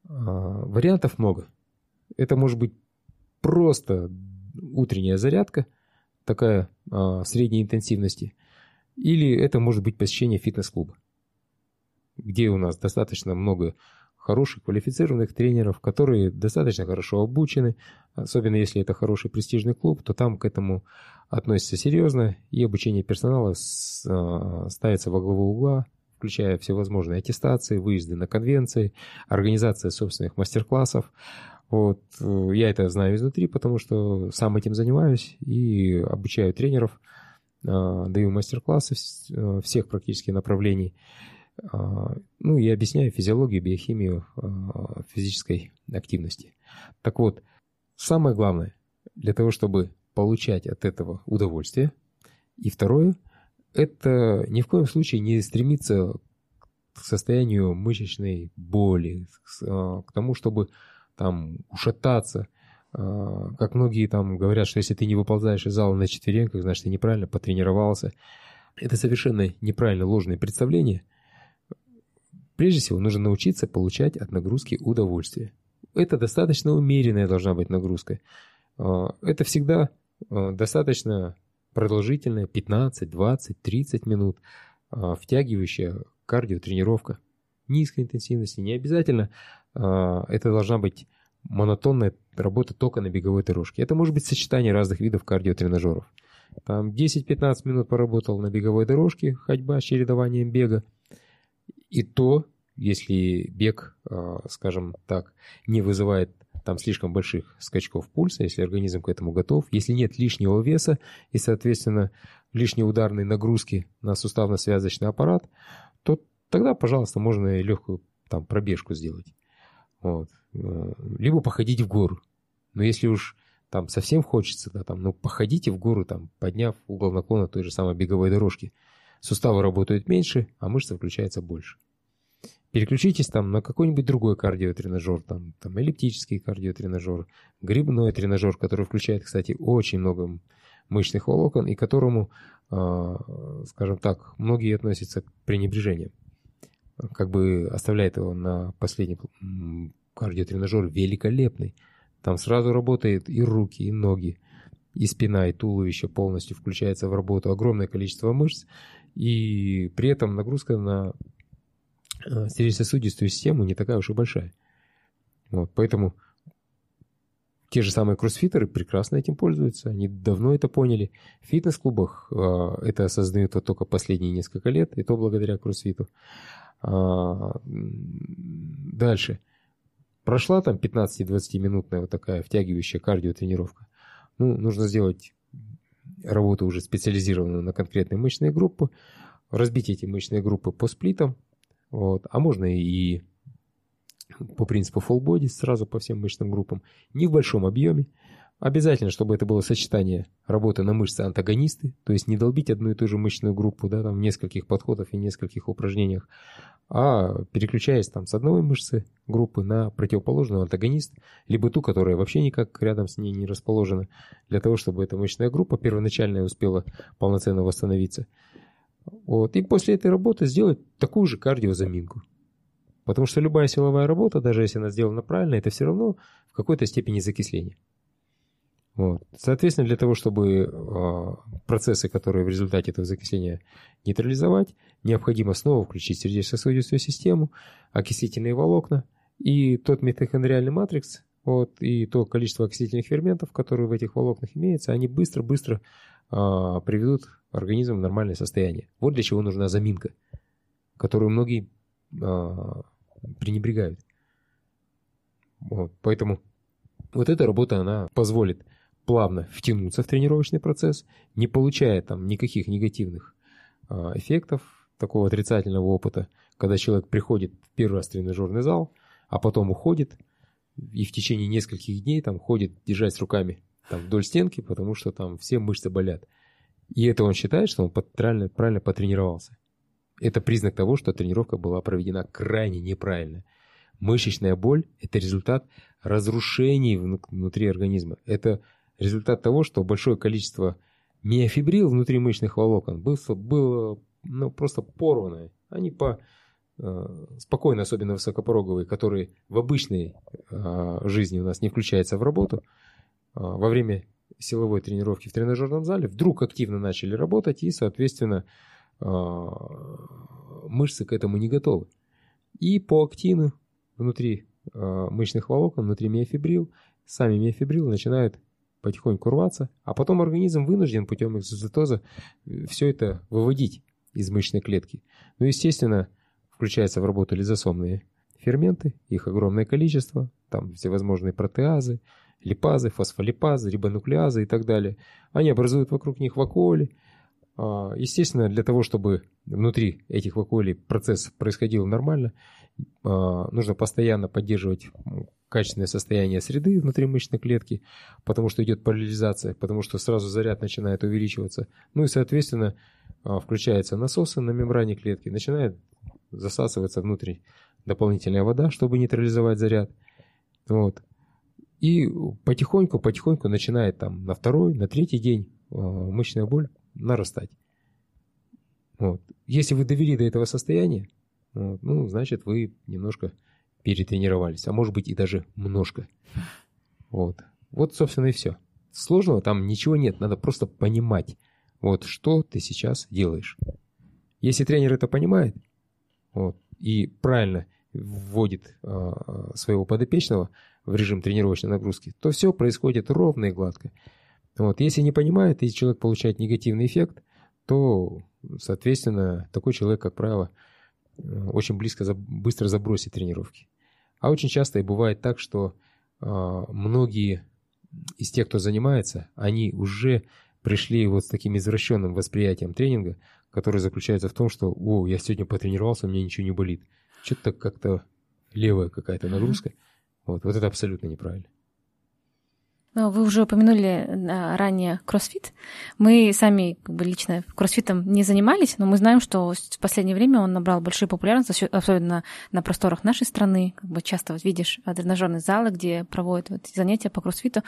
А, вариантов много. Это может быть просто утренняя зарядка, такая а, средней интенсивности, или это может быть посещение фитнес-клуба, где у нас достаточно много хороших квалифицированных тренеров, которые достаточно хорошо обучены, особенно если это хороший престижный клуб, то там к этому относятся серьезно, и обучение персонала а, ставится во главу угла, включая всевозможные аттестации, выезды на конвенции, организация собственных мастер-классов. Вот, э, я это знаю изнутри, потому что сам этим занимаюсь и обучаю тренеров, а, даю мастер-классы э, всех практически направлений. А, ну и объясняю физиологию, биохимию а, физической активности. Так вот, самое главное для того, чтобы получать от этого удовольствие, и второе, это ни в коем случае не стремиться к состоянию мышечной боли, к тому, чтобы там ушататься. Как многие там говорят, что если ты не выползаешь из зала на четвереньках, значит, ты неправильно потренировался. Это совершенно неправильно ложное представление – Прежде всего, нужно научиться получать от нагрузки удовольствие. Это достаточно умеренная должна быть нагрузка. А, это всегда а, достаточно продолжительная, 15, 20, 30 минут, а, втягивающая кардиотренировка низкой интенсивности. Не обязательно это должна быть монотонная работа только на беговой дорожке. Это может быть сочетание разных видов кардиотренажеров. Там 10-15 минут поработал на беговой дорожке, ходьба с чередованием бега – и то, если бег, а, скажем так, не вызывает там слишком больших скачков пульса, если организм к этому готов, если нет лишнего веса и, соответственно, лишней ударной нагрузки на суставно-связочный аппарат, то тогда, пожалуйста, можно легкую там пробежку сделать. Вот. Э, либо походить в гору. Но если уж там совсем хочется, да, там, ну, походите в гору, там, подняв угол наклона той же самой беговой дорожки – Суставы работают меньше, а мышцы включаются больше. Переключитесь там на какой-нибудь другой кардиотренажер, там, там эллиптический кардиотренажер, грибной тренажер, который включает, кстати, очень много мышечных волокон и к которому, э, скажем так, многие относятся к пренебрежению. Как бы оставляет его на последний кардиотренажер великолепный. Там сразу работает и руки, и ноги, и спина, и туловище полностью включается в работу. Огромное количество мышц, и при этом нагрузка на сердечно-сосудистую систему не такая уж и большая. Вот, поэтому те же самые кроссфитеры прекрасно этим пользуются, они давно это поняли. В фитнес-клубах э, это осознают вот только последние несколько лет, и то благодаря кроссфиту. А, дальше. Прошла там 15-20 минутная вот такая втягивающая кардиотренировка. Ну, нужно сделать работу уже специализированную на конкретные мышечные группы, разбить эти мышечные группы по сплитам, вот, а можно и по принципу full body сразу по всем мышечным группам, не в большом объеме. Обязательно, чтобы это было сочетание работы на мышцы-антагонисты, то есть не долбить одну и ту же мышечную группу да, там, в нескольких подходах и нескольких упражнениях, а переключаясь там с одной мышцы группы на противоположную антагонист, либо ту, которая вообще никак рядом с ней не расположена, для того, чтобы эта мышечная группа первоначальная успела полноценно восстановиться. Вот. И после этой работы сделать такую же кардиозаминку. Потому что любая силовая работа, даже если она сделана правильно, это все равно в какой-то степени закисление. Вот. Соответственно, для того, чтобы э, процессы, которые в результате этого закисления нейтрализовать, необходимо снова включить сердечно-сосудистую систему, окислительные волокна и тот митохондриальный матрикс, вот, и то количество окислительных ферментов, которые в этих волокнах имеются, они быстро-быстро э, приведут организм в нормальное состояние. Вот для чего нужна заминка, которую многие э, пренебрегают. Вот, поэтому вот эта работа, она позволит плавно втянуться в тренировочный процесс, не получая там никаких негативных а, эффектов, такого отрицательного опыта, когда человек приходит первый раз в тренажерный зал, а потом уходит и в течение нескольких дней там ходит, держась руками там, вдоль стенки, потому что там все мышцы болят. И это он считает, что он правильно, правильно потренировался. Это признак того, что тренировка была проведена крайне неправильно. Мышечная боль – это результат разрушений внутри организма. Это результат того, что большое количество миофибрил внутри мышечных волокон было, было ну, просто порвано. Они по э, спокойно, особенно высокопороговые, которые в обычной э, жизни у нас не включаются в работу, э, во время силовой тренировки в тренажерном зале вдруг активно начали работать и, соответственно, мышцы к этому не готовы. И по актину внутри мышечных волокон, внутри миофибрил, сами миофибрилы начинают потихоньку рваться, а потом организм вынужден путем экзоцитоза все это выводить из мышечной клетки. Ну, естественно, включаются в работу лизосомные ферменты, их огромное количество, там всевозможные протеазы, липазы, фосфолипазы, рибонуклеазы и так далее. Они образуют вокруг них вакуоли. А, естественно, для того, чтобы внутри этих вакуолей процесс происходил нормально, а, нужно постоянно поддерживать качественное состояние среды внутри мышечной клетки, потому что идет параллелизация, потому что сразу заряд начинает увеличиваться. Ну и, соответственно, а, включаются насосы на мембране клетки, начинает засасываться внутрь дополнительная вода, чтобы нейтрализовать заряд. Вот. И потихоньку-потихоньку начинает там на второй, на третий день а, мышечная боль нарастать. Вот. Если вы довели до этого состояния, вот, ну, значит, вы немножко перетренировались, а может быть и даже немножко. Вот. Вот, собственно, и все. Сложного там ничего нет, надо просто понимать, вот что ты сейчас делаешь. Если тренер это понимает, вот, и правильно вводит э, своего подопечного в режим тренировочной нагрузки, то все происходит ровно и гладко. Вот. Если не понимает, и человек получает негативный эффект, то, соответственно, такой человек, как правило, очень близко, быстро забросить тренировки. А очень часто и бывает так, что а, многие из тех, кто занимается, они уже пришли вот с таким извращенным восприятием тренинга, которое заключается в том, что «О, я сегодня потренировался, у меня ничего не болит». Что-то как-то левая какая-то нагрузка. Вот, вот это абсолютно неправильно. Вы уже упомянули ранее кроссфит. Мы сами как бы, лично кроссфитом не занимались, но мы знаем, что в последнее время он набрал большую популярность, особенно на просторах нашей страны. Как бы часто вот видишь тренажерные залы, где проводят вот занятия по кроссфиту.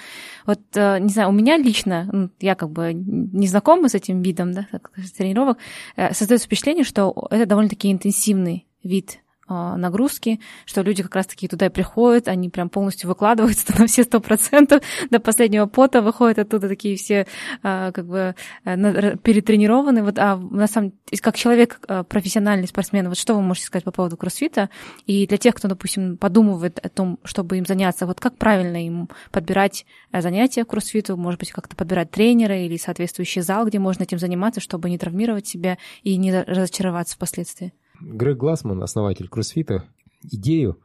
Вот, э, не знаю, у меня лично, ну, я как бы не знакома с этим видом да, тренировок, э, создается впечатление, что это довольно-таки интенсивный вид нагрузки, что люди как раз-таки туда и приходят, они прям полностью выкладываются на все сто процентов, до последнего пота выходят оттуда такие все а, как бы э, перетренированные. Вот, а на самом как человек, э, профессиональный спортсмен, вот что вы можете сказать по поводу кроссфита? И для тех, кто, допустим, подумывает о том, чтобы им заняться, вот как правильно им подбирать э, занятия кроссфиту, может быть, как-то подбирать тренера или соответствующий зал, где можно этим заниматься, чтобы не травмировать себя и не разочароваться впоследствии? Грег Глассман, основатель кроссфита, идею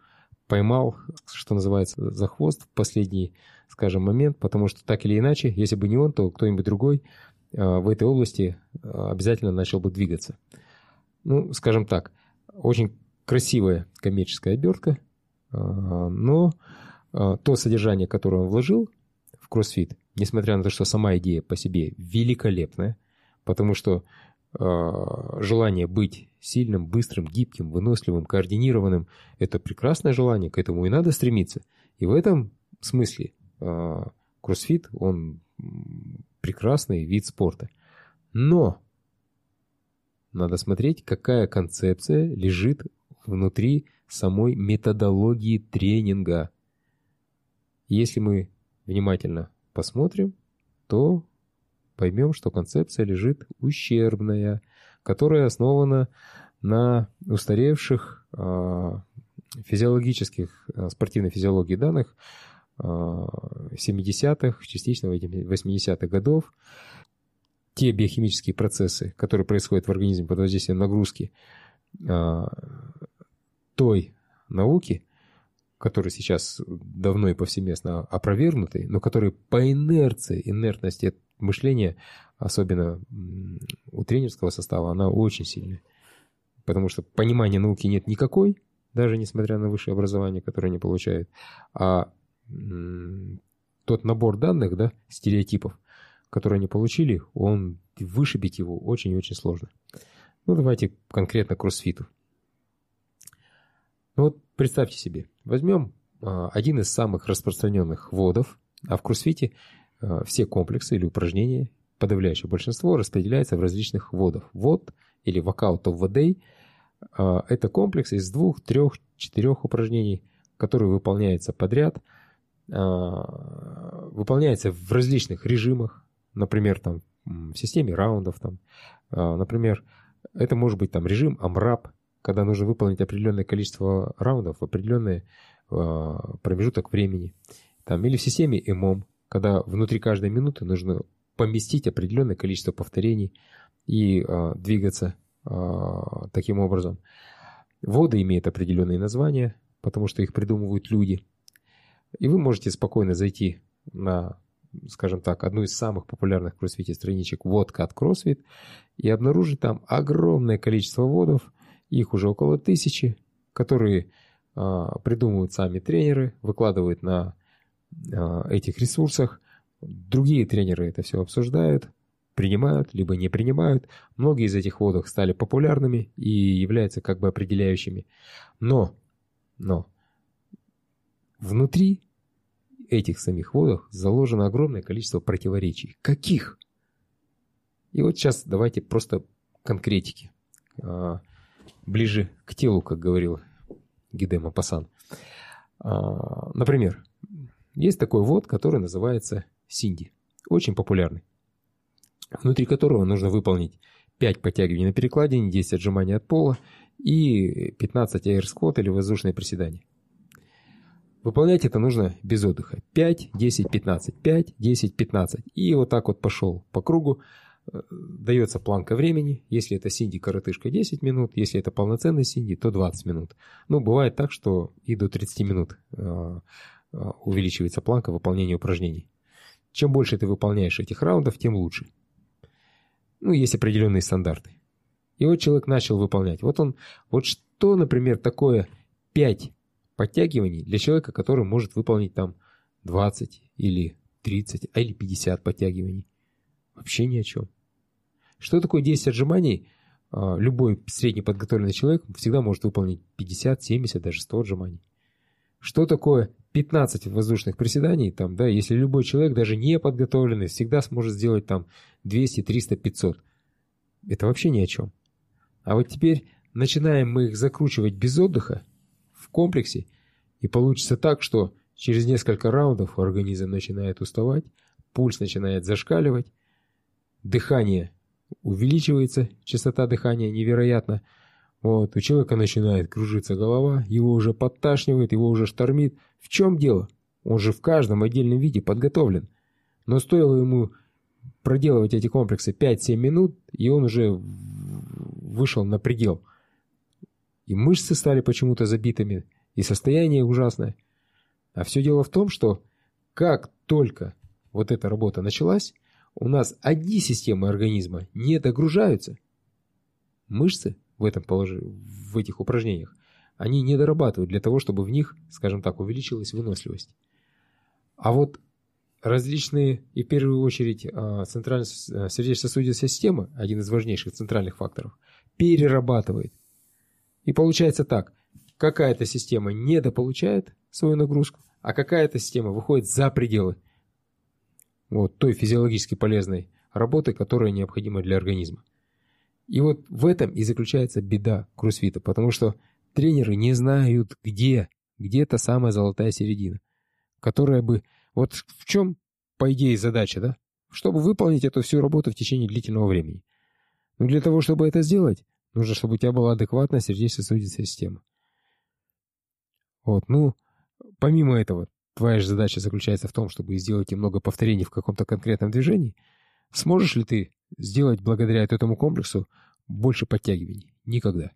поймал, что называется, за хвост в последний, скажем, момент, потому что так или иначе, если бы не он, то кто-нибудь другой а, в этой области а, обязательно начал бы двигаться. Ну, скажем так, очень красивая коммерческая обертка, а, но то содержание, которое он вложил в кроссфит, несмотря на то, что сама идея по себе великолепная, потому что желание быть сильным, быстрым, гибким, выносливым, координированным – это прекрасное желание, к этому и надо стремиться. И в этом смысле а, кроссфит, он прекрасный вид спорта. Но надо смотреть, какая концепция лежит внутри самой методологии тренинга. Если мы внимательно посмотрим, то поймем, что концепция лежит ущербная, которая основана на устаревших э, физиологических, э, спортивной физиологии данных э, 70-х, частично 80-х годов. Те биохимические процессы, которые происходят в организме под воздействием нагрузки той науки, которые сейчас давно и повсеместно опровергнуты, но которые по инерции, инертности мышления, особенно у тренерского состава, она очень сильная. Потому что понимания науки нет никакой, даже несмотря на высшее образование, которое они получают. А тот набор данных, да, стереотипов, которые они получили, он вышибить его очень и очень сложно. Ну, давайте конкретно к кроссфиту. Ну вот представьте себе, возьмем а, один из самых распространенных вводов, а в кроссфите все комплексы или упражнения, подавляющее большинство, распределяется в различных вводов. Ввод или workout of the day а, – это комплекс из двух, трех, четырех упражнений, которые выполняются подряд, выполняется в различных режимах, например, там, в системе раундов, там, например, это может быть там режим AMRAP, когда нужно выполнить определенное количество раундов в определенный э, промежуток времени. Там, или в системе EMOM, когда внутри каждой минуты нужно поместить определенное количество повторений и э, двигаться э, таким образом. Воды имеют определенные названия, потому что их придумывают люди. И вы можете спокойно зайти на, скажем так, одну из самых популярных в кроссфите страничек «Водка от CrossFit» и обнаружить там огромное количество водов, их уже около тысячи, которые а, придумывают сами тренеры, выкладывают на этих ресурсах. Другие тренеры это все обсуждают, принимают, либо не принимают. Многие из этих водок стали популярными и являются как бы определяющими. Но, но, внутри этих самих водах заложено огромное количество противоречий. Каких? И вот сейчас давайте просто конкретики. А, ближе к телу, как говорил Гидема Пасан. А, например, есть такой вод, который называется Синди. Очень популярный. Внутри которого нужно выполнить 5 подтягиваний на перекладине, 10 отжиманий от пола и 15 аэрсквот или воздушные приседания. Выполнять это нужно без отдыха. 5, 10, 15, 5, 10, 15. И вот так вот пошел по кругу дается планка времени. Если это синди коротышка 10 минут, если это полноценный синди, то 20 минут. Ну, бывает так, что и до 30 минут э, э, увеличивается планка выполнения упражнений. Чем больше ты выполняешь этих раундов, тем лучше. Ну, есть определенные стандарты. И вот человек начал выполнять. Вот он, вот что, например, такое 5 подтягиваний для человека, который может выполнить там 20 или 30, а или 50 подтягиваний. Вообще ни о чем. Что такое 10 отжиманий? А, любой среднеподготовленный человек всегда может выполнить 50, 70, даже 100 отжиманий. Что такое 15 воздушных приседаний? Там, да, если любой человек, даже не подготовленный, всегда сможет сделать там 200, 300, 500. Это вообще ни о чем. А вот теперь начинаем мы их закручивать без отдыха в комплексе, и получится так, что через несколько раундов организм начинает уставать, пульс начинает зашкаливать, дыхание увеличивается, частота дыхания невероятно. Вот, у человека начинает кружиться голова, его уже подташнивает, его уже штормит. В чем дело? Он же в каждом отдельном виде подготовлен. Но стоило ему проделывать эти комплексы 5-7 минут, и он уже вышел на предел. И мышцы стали почему-то забитыми, и состояние ужасное. А все дело в том, что как только вот эта работа началась, у нас одни системы организма не догружаются. Мышцы в этом положении, в этих упражнениях, они не дорабатывают для того, чтобы в них, скажем так, увеличилась выносливость. А вот различные, и в первую очередь а, центральная э, сердечно-сосудистая система, один из важнейших центральных факторов, перерабатывает. И получается так, какая-то система недополучает свою нагрузку, а какая-то система выходит за пределы вот, той физиологически полезной работы, которая необходима для организма. И вот в этом и заключается беда кроссфита, потому что тренеры не знают, где, где та самая золотая середина, которая бы... Вот в чем, по идее, задача, да? Чтобы выполнить эту всю работу в течение длительного времени. Но для того, чтобы это сделать, нужно, чтобы у тебя была адекватная сердечно-сосудистая система. Вот, ну, помимо этого, твоя же задача заключается в том, чтобы сделать немного повторений в каком-то конкретном движении, сможешь ли ты сделать благодаря этому комплексу больше подтягиваний? Никогда.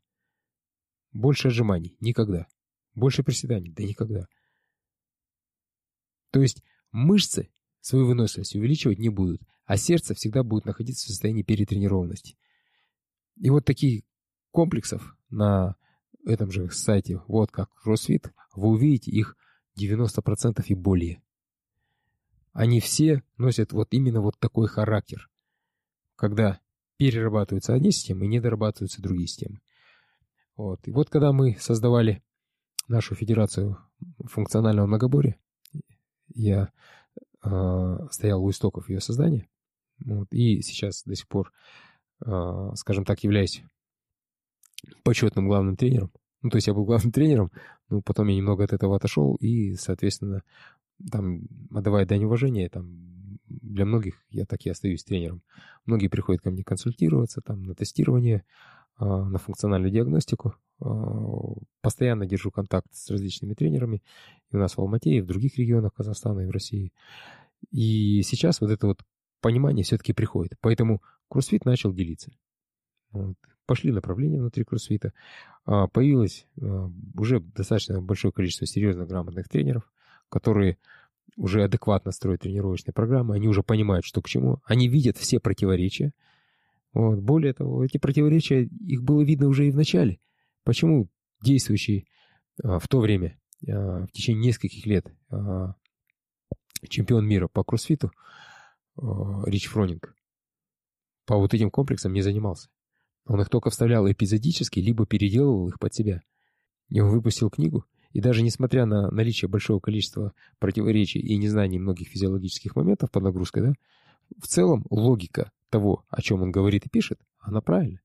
Больше отжиманий? Никогда. Больше приседаний? Да никогда. То есть мышцы свою выносливость увеличивать не будут, а сердце всегда будет находиться в состоянии перетренированности. И вот таких комплексов на этом же сайте, вот как CrossFit, вы увидите их 90% и более. они все носят вот именно вот такой характер, когда перерабатываются одни системы и не дорабатываются другие системы. Вот. И вот когда мы создавали нашу федерацию функционального многоборья, я э, стоял у истоков ее создания, вот, и сейчас до сих пор, э, скажем так, являюсь почетным главным тренером. Ну, то есть я был главным тренером, но потом я немного от этого отошел, и, соответственно, там, отдавая дань уважения, там, для многих я так и остаюсь тренером. Многие приходят ко мне консультироваться, там, на тестирование, а, на функциональную диагностику. А, постоянно держу контакт с различными тренерами и у нас в Алмате, и в других регионах Казахстана, и в России. И сейчас вот это вот понимание все-таки приходит. Поэтому кроссфит начал делиться. Вот. Пошли направления внутри кроссфита. А, появилось уже достаточно большое количество серьезно грамотных тренеров, которые уже адекватно строят тренировочные программы, они уже понимают, что к чему, они видят все противоречия. Вот. Более того, эти противоречия, их было видно уже и в начале. Почему действующий а, в то время, а, в течение нескольких лет, а, чемпион мира по кроссфиту а, Рич Фронинг по вот этим комплексам не занимался. Он их только вставлял эпизодически, либо переделывал их под себя. И он выпустил книгу, и даже несмотря на наличие большого количества противоречий и незнаний многих физиологических моментов под нагрузкой, да, в целом логика того, о чем он говорит и пишет, она правильная.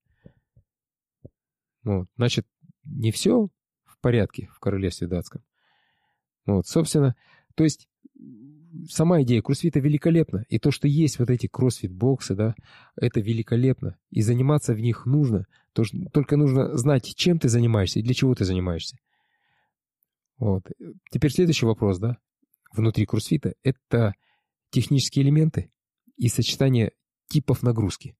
Вот. Значит, не все в порядке в королевстве датском. Вот, собственно, то есть сама идея кроссфита великолепна. И то, что есть вот эти кроссфит-боксы, да, это великолепно. И заниматься в них нужно. Только нужно знать, чем ты занимаешься и для чего ты занимаешься. Вот. Теперь следующий вопрос, да, внутри кроссфита. Это технические элементы и сочетание типов нагрузки.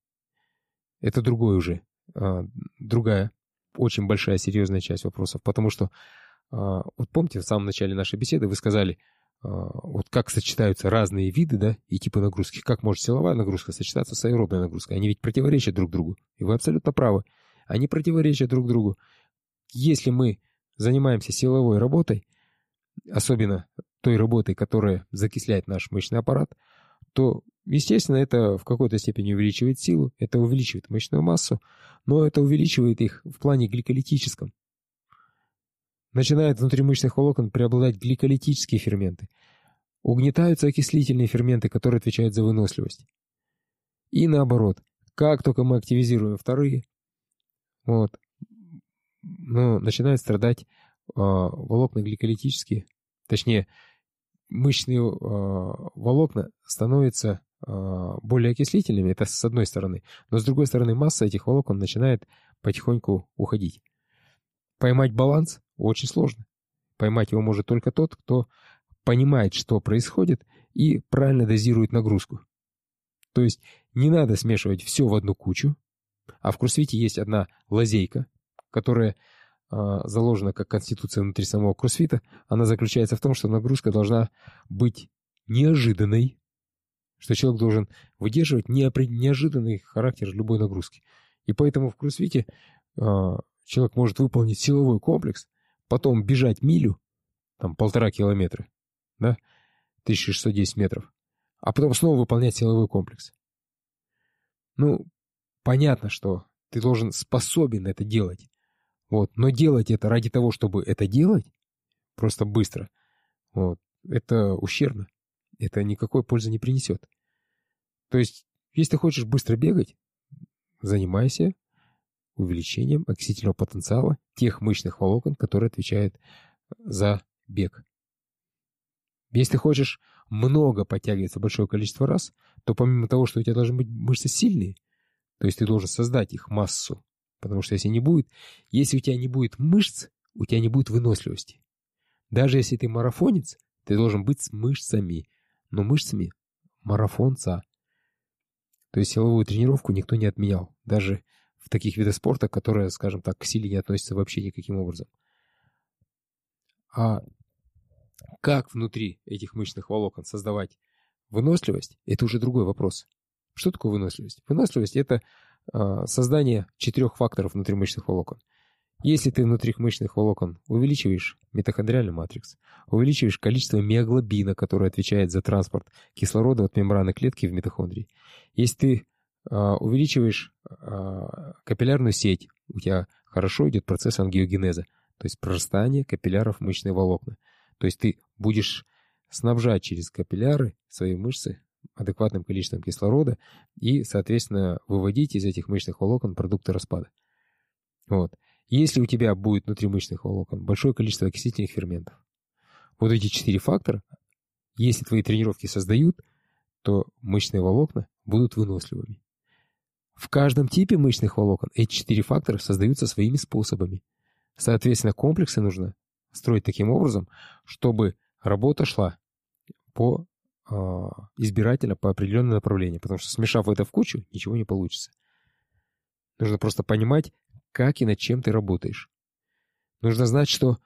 Это другое уже, а, другая, очень большая, серьезная часть вопросов. Потому что, а, вот помните, в самом начале нашей беседы вы сказали, а, вот как сочетаются разные виды, да, и типы нагрузки. Как может силовая нагрузка сочетаться с аэробной нагрузкой? Они ведь противоречат друг другу. И вы абсолютно правы. Они противоречат друг другу. Если мы занимаемся силовой работой, особенно той работой, которая закисляет наш мышечный аппарат, то, естественно, это в какой-то степени увеличивает силу, это увеличивает мышечную массу, но это увеличивает их в плане гликолитическом. Начинают внутри мышечных волокон преобладать гликолитические ферменты. Угнетаются окислительные ферменты, которые отвечают за выносливость. И наоборот, как только мы активизируем вторые, вот, ну, начинают страдать э, волокна гликолитические, точнее, мышечные э, волокна становятся э, более окислительными, это с одной стороны, но с другой стороны масса этих волокон начинает потихоньку уходить. Поймать баланс очень сложно. Поймать его может только тот, кто понимает, что происходит, и правильно дозирует нагрузку. То есть не надо смешивать все в одну кучу, а в кроссфите есть одна лазейка, которая а, заложена как конституция внутри самого кроссфита, она заключается в том, что нагрузка должна быть неожиданной, что человек должен выдерживать неожиданный характер любой нагрузки. И поэтому в кроссфите а, человек может выполнить силовой комплекс, потом бежать милю, там полтора километра, да, 1610 метров, а потом снова выполнять силовой комплекс. Ну, понятно, что ты должен способен это делать. Вот. Но делать это ради того, чтобы это делать, просто быстро, вот, это ущербно. Это никакой пользы не принесет. То есть, если ты хочешь быстро бегать, занимайся увеличением окислительного потенциала тех мышечных волокон, которые отвечают за бег. Если ты хочешь много подтягиваться большое количество раз, то помимо того, что у тебя должны быть мышцы сильные, то есть ты должен создать их массу, Потому что если не будет, если у тебя не будет мышц, у тебя не будет выносливости. Даже если ты марафонец, ты должен быть с мышцами. Но мышцами марафонца. То есть силовую тренировку никто не отменял. Даже в таких видах спорта, которые, скажем так, к силе не относятся вообще никаким образом. А как внутри этих мышечных волокон создавать выносливость, это уже другой вопрос. Что такое выносливость? Выносливость – это создание четырех факторов внутримышечных волокон. Если ты внутри мышечных волокон увеличиваешь митохондриальный матрикс, увеличиваешь количество миоглобина, который отвечает за транспорт кислорода от мембраны клетки в митохондрии, если ты э, увеличиваешь э, капиллярную сеть, у тебя хорошо идет процесс ангиогенеза, то есть прорастание капилляров мышечной волокна. То есть ты будешь снабжать через капилляры свои мышцы адекватным количеством кислорода и, соответственно, выводить из этих мышечных волокон продукты распада. Вот. Если у тебя будет внутри мышечных волокон большое количество окислительных ферментов, вот эти четыре фактора, если твои тренировки создают, то мышечные волокна будут выносливыми. В каждом типе мышечных волокон эти четыре фактора создаются своими способами. Соответственно, комплексы нужно строить таким образом, чтобы работа шла по э, избирательно по определенному направлению, потому что смешав это в кучу, ничего не получится. Нужно просто понимать, как и над чем ты работаешь. Нужно знать, что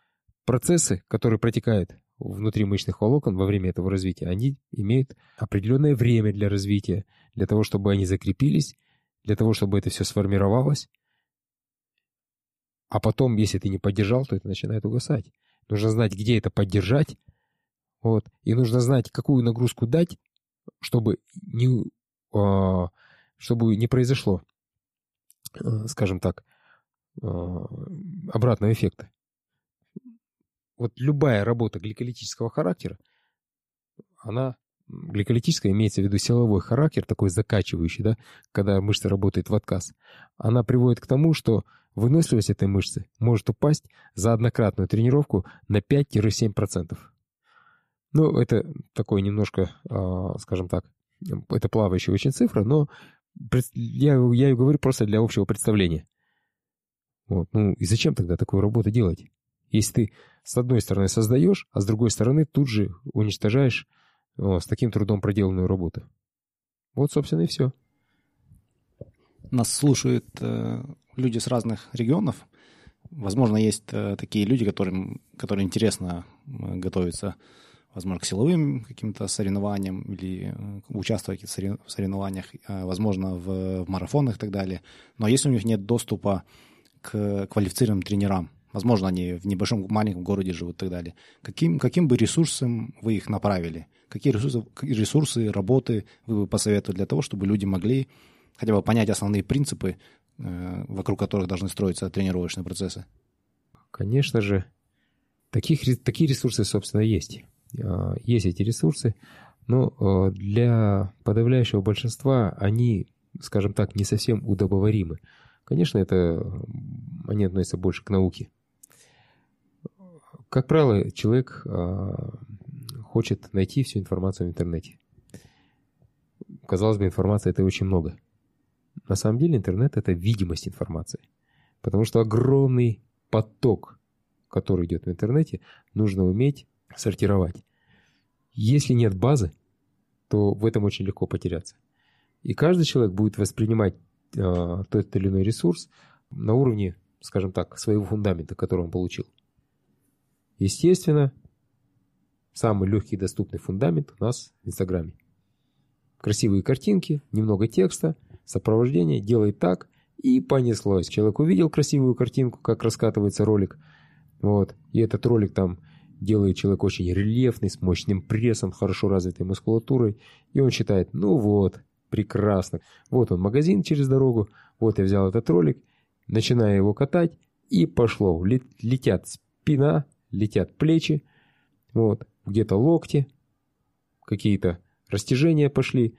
процессы, которые протекают внутри мышечных волокон во время этого развития, они имеют определенное время для развития, для того, чтобы они закрепились, для того, чтобы это все сформировалось. А потом, если ты не поддержал, то это начинает угасать. Нужно знать, где это поддержать, вот. И нужно знать, какую нагрузку дать, чтобы не, а, чтобы не произошло, а, скажем так, а, обратного эффекта. Вот любая работа гликолитического характера, она гликолитическая имеется в виду силовой характер, такой закачивающий, да, когда мышца работает в отказ, она приводит к тому, что выносливость этой мышцы может упасть за однократную тренировку на 5-7%. Ну, это такой немножко, а, скажем так, это плавающая очень цифра, но я, я ее говорю просто для общего представления. Вот. Ну и зачем тогда такую работу делать? Если ты с одной стороны создаешь, а с другой стороны тут же уничтожаешь о, с таким трудом проделанную работу. Вот, собственно, и все. Нас слушают э, люди с разных регионов. Возможно, есть э, такие люди, которым, которым интересно э, готовиться возможно, к силовым каким-то соревнованиям или э, участвовать в соревнованиях, э, возможно, в, в марафонах и так далее. Но если у них нет доступа к квалифицированным тренерам, возможно, они в небольшом маленьком городе живут и так далее, каким, каким бы ресурсом вы их направили? Какие ресурсы, ресурсы, работы вы бы посоветовали для того, чтобы люди могли хотя бы понять основные принципы, э, вокруг которых должны строиться тренировочные процессы? Конечно же, таких, такие ресурсы, собственно, есть. А, есть эти ресурсы, но а, для подавляющего большинства они, скажем так, не совсем удобоваримы. Конечно, это они относятся больше к науке. Как правило, человек а, хочет найти всю информацию в интернете. Казалось бы, информации это очень много. На самом деле интернет это видимость информации. Потому что огромный поток, который идет в интернете, нужно уметь сортировать. Если нет базы, то в этом очень легко потеряться. И каждый человек будет воспринимать э, тот или иной ресурс на уровне, скажем так, своего фундамента, который он получил. Естественно, самый легкий доступный фундамент у нас в Инстаграме. Красивые картинки, немного текста, сопровождение, делай так, и понеслось. Человек увидел красивую картинку, как раскатывается ролик, вот, и этот ролик там делает человек очень рельефный, с мощным прессом, хорошо развитой мускулатурой, и он считает, ну вот, прекрасно, вот он магазин через дорогу, вот я взял этот ролик, начинаю его катать, и пошло, летят спина, летят плечи, вот, где-то локти, какие-то растяжения пошли.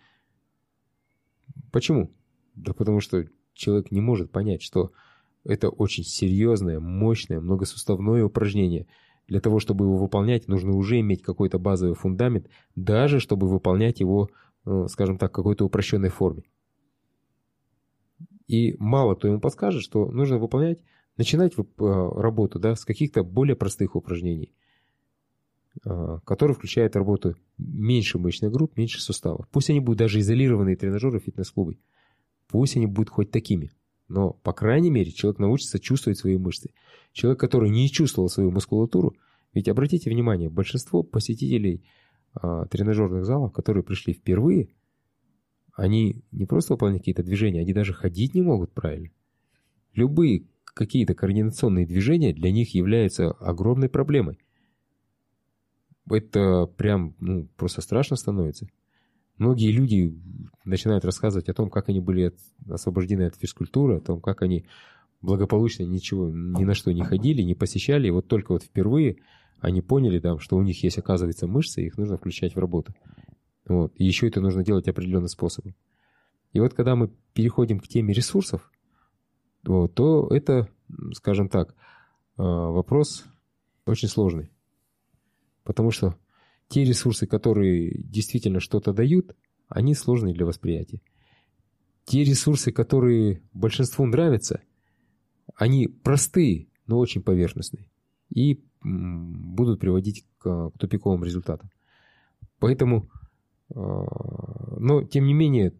Почему? Да потому что человек не может понять, что это очень серьезное, мощное, многосуставное упражнение – для того, чтобы его выполнять, нужно уже иметь какой-то базовый фундамент, даже чтобы выполнять его, э, скажем так, в какой-то упрощенной форме. И мало кто ему подскажет, что нужно выполнять, начинать э, работу да, с каких-то более простых упражнений, э, которые включают работу меньше мышечных групп, меньше суставов. Пусть они будут даже изолированные тренажеры фитнес-клубы. Пусть они будут хоть такими. Но, по крайней мере, человек научится чувствовать свои мышцы. Человек, который не чувствовал свою мускулатуру, ведь обратите внимание, большинство посетителей а, тренажерных залов, которые пришли впервые, они не просто выполняют какие-то движения, они даже ходить не могут правильно. Любые какие-то координационные движения для них являются огромной проблемой. Это прям, ну, просто страшно становится. Многие люди начинают рассказывать о том, как они были освобождены от физкультуры, о том, как они благополучно ничего, ни на что не ходили, не посещали, и вот только вот впервые они поняли, там, что у них есть, оказывается, мышцы, их нужно включать в работу. Вот. И еще это нужно делать определенным способом. И вот когда мы переходим к теме ресурсов, вот, то это, скажем так, а, вопрос очень сложный. Потому что те ресурсы, которые действительно что-то дают, они сложные для восприятия. Те ресурсы, которые большинству нравятся, они простые, но очень поверхностные. И будут приводить к, к тупиковым результатам. Поэтому, а, но тем не менее,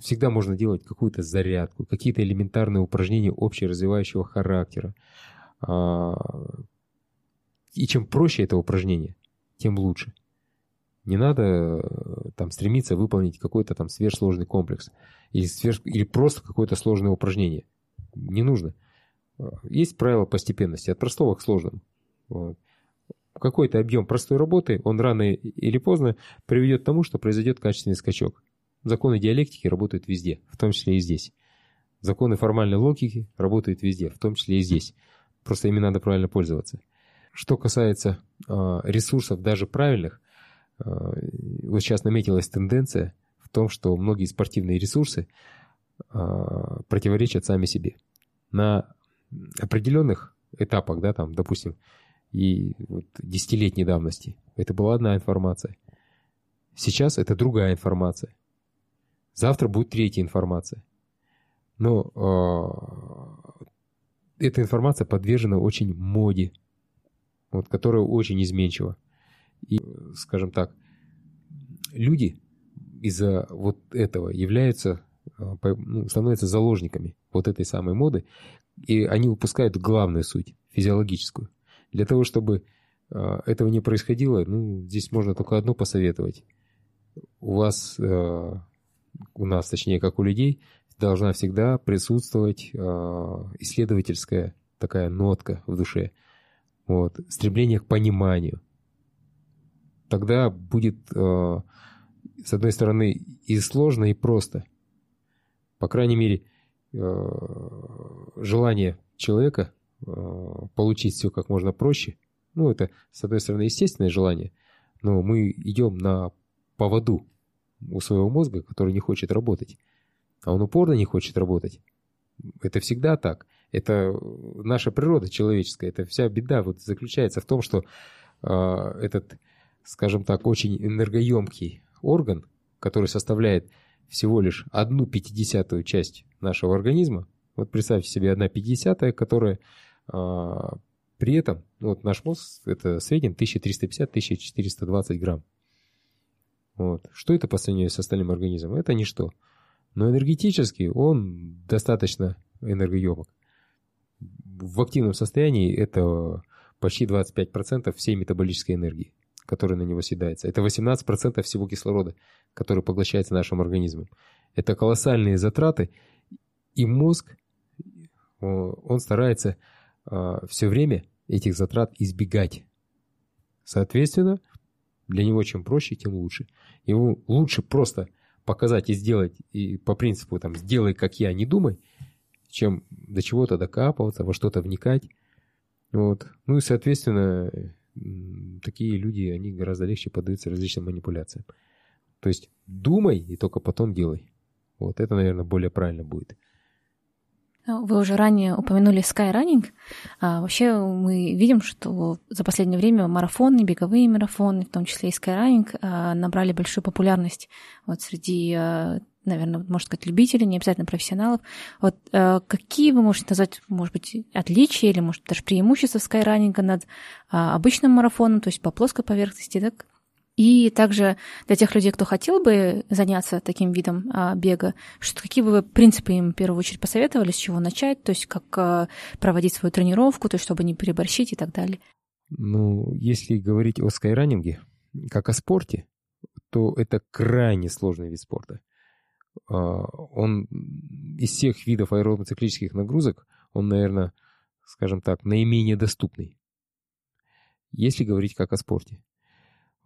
всегда можно делать какую-то зарядку, какие-то элементарные упражнения общеразвивающего характера. А, и чем проще это упражнение, тем лучше. Не надо э, там стремиться выполнить какой-то там сверхсложный комплекс или, сверх, или просто какое-то сложное упражнение. Не нужно. Есть правило постепенности, от простого к сложному. Вот. Какой-то объем простой работы, он рано или поздно приведет к тому, что произойдет качественный скачок. Законы диалектики работают везде, в том числе и здесь. Законы формальной логики работают везде, в том числе и здесь. Просто ими надо правильно пользоваться. Что касается э, ресурсов даже правильных, э, вот сейчас наметилась тенденция в том, что многие спортивные ресурсы э, противоречат сами себе. На определенных этапах, да, там, допустим, и вот десятилетней давности, это была одна информация. Сейчас это другая информация. Завтра будет третья информация. Но э, эта информация подвержена очень моде, вот, которая очень изменчива. И, скажем так, люди из-за вот этого являются, ну, становятся заложниками вот этой самой моды, и они упускают главную суть, физиологическую. Для того, чтобы э, этого не происходило, ну, здесь можно только одно посоветовать. У вас, э, у нас, точнее, как у людей, должна всегда присутствовать э, исследовательская такая нотка в душе. Вот, стремление к пониманию. Тогда будет, э, с одной стороны, и сложно, и просто. По крайней мере, Э, желание человека э, получить все как можно проще, ну, это, с одной стороны, естественное желание, но мы идем на поводу у своего мозга, который не хочет работать. А он упорно не хочет работать. Это всегда так. Это наша природа человеческая. Это вся беда вот заключается в том, что э, этот, скажем так, очень энергоемкий орган, который составляет всего лишь одну пятидесятую часть нашего организма. Вот представьте себе одна пятидесятая, которая а, при этом, ну, вот наш мозг, это в среднем 1350-1420 грамм. Вот. Что это по сравнению с остальным организмом? Это ничто. Но энергетически он достаточно энергоемок. В активном состоянии это почти 25% всей метаболической энергии который на него съедается. Это 18% всего кислорода, который поглощается нашим организмом. Это колоссальные затраты, и мозг, он старается а, все время этих затрат избегать. Соответственно, для него чем проще, тем лучше. Ему лучше просто показать и сделать, и по принципу там «сделай, как я, не думай», чем до чего-то докапываться, во что-то вникать. Вот. Ну и, соответственно, такие люди, они гораздо легче поддаются различным манипуляциям. То есть думай и только потом делай. Вот это, наверное, более правильно будет. Вы уже ранее упомянули Skyrunning. А вообще мы видим, что за последнее время марафоны, беговые марафоны, в том числе и Skyrunning, а, набрали большую популярность вот среди а, наверное, можно сказать, любителей, не обязательно профессионалов. Вот э, какие вы можете назвать, может быть, отличия или, может, даже преимущества скайранинга над э, обычным марафоном, то есть по плоской поверхности, так? И также для тех людей, кто хотел бы заняться таким видом а, бега, что, какие бы вы принципы им в первую очередь посоветовали, с чего начать, то есть как а, проводить свою тренировку, то есть чтобы не переборщить и так далее? Ну, если говорить о скайранинге, как о спорте, то это крайне сложный вид спорта. А, он из всех видов аэробно-циклических нагрузок, он, наверное, скажем так, наименее доступный. Если говорить как о спорте.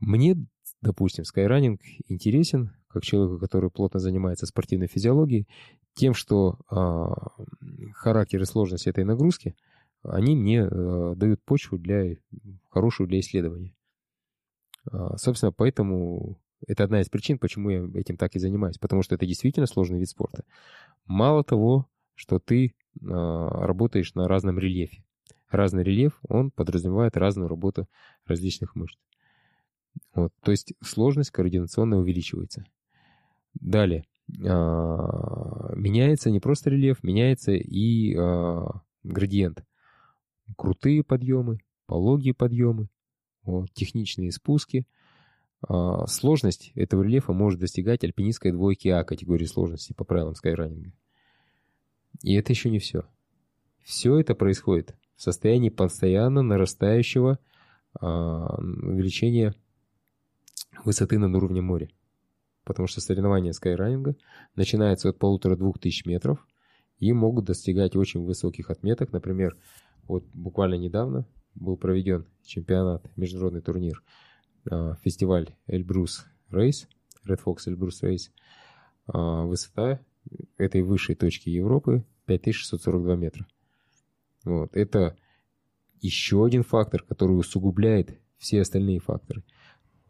Мне, допустим, скайранинг интересен, как человеку, который плотно занимается спортивной физиологией, тем, что э, характер и сложность этой нагрузки, они мне э, дают почву для хорошую для исследования. Э, собственно, поэтому это одна из причин, почему я этим так и занимаюсь, потому что это действительно сложный вид спорта. Мало того, что ты э, работаешь на разном рельефе. Разный рельеф, он подразумевает разную работу различных мышц. Вот, то есть сложность координационно увеличивается. Далее. А, меняется не просто рельеф, меняется и а, градиент. Крутые подъемы, пологие подъемы, вот, техничные спуски. А, сложность этого рельефа может достигать альпинистской двойки А категории сложности по правилам скайранинга. И это еще не все. Все это происходит в состоянии постоянно нарастающего увеличения высоты над уровнем моря потому что соревнования скайранинга начинаются от полутора-двух тысяч метров и могут достигать очень высоких отметок. Например, вот буквально недавно был проведен чемпионат, международный турнир, а, фестиваль Эльбрус Рейс, Red Fox Эльбрус Рейс. Высота этой высшей точки Европы 5642 метра. Вот. Это еще один фактор, который усугубляет все остальные факторы.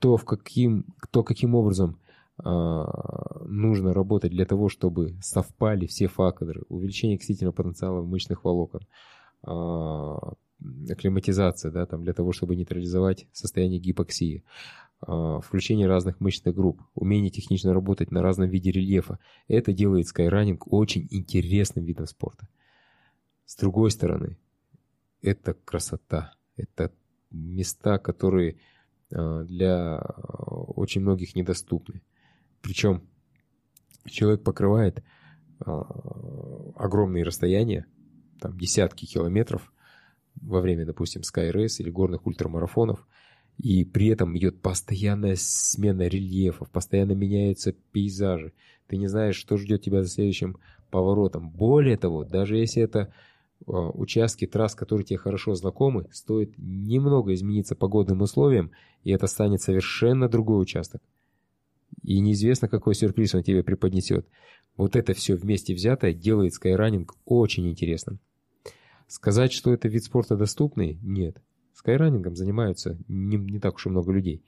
То, в каким, то каким образом а, нужно работать для того, чтобы совпали все факторы. Увеличение оксидительного потенциала мышечных волокон, а, акклиматизация, да, там, для того, чтобы нейтрализовать состояние гипоксии, а, включение разных мышечных групп, умение технично работать на разном виде рельефа. Это делает скайранинг очень интересным видом спорта. С другой стороны, это красота, это места, которые для очень многих недоступны. Причем человек покрывает а, огромные расстояния, там десятки километров во время, допустим, Sky или горных ультрамарафонов, и при этом идет постоянная смена рельефов, постоянно меняются пейзажи. Ты не знаешь, что ждет тебя за следующим поворотом. Более того, даже если это а, участки трасс, которые тебе хорошо знакомы, стоит немного измениться погодным условиям, и это станет совершенно другой участок и неизвестно, какой сюрприз он тебе преподнесет. Вот это все вместе взятое делает скайранинг очень интересным. Сказать, что это вид спорта доступный, нет. Скайранингом занимаются не, не так уж и много людей.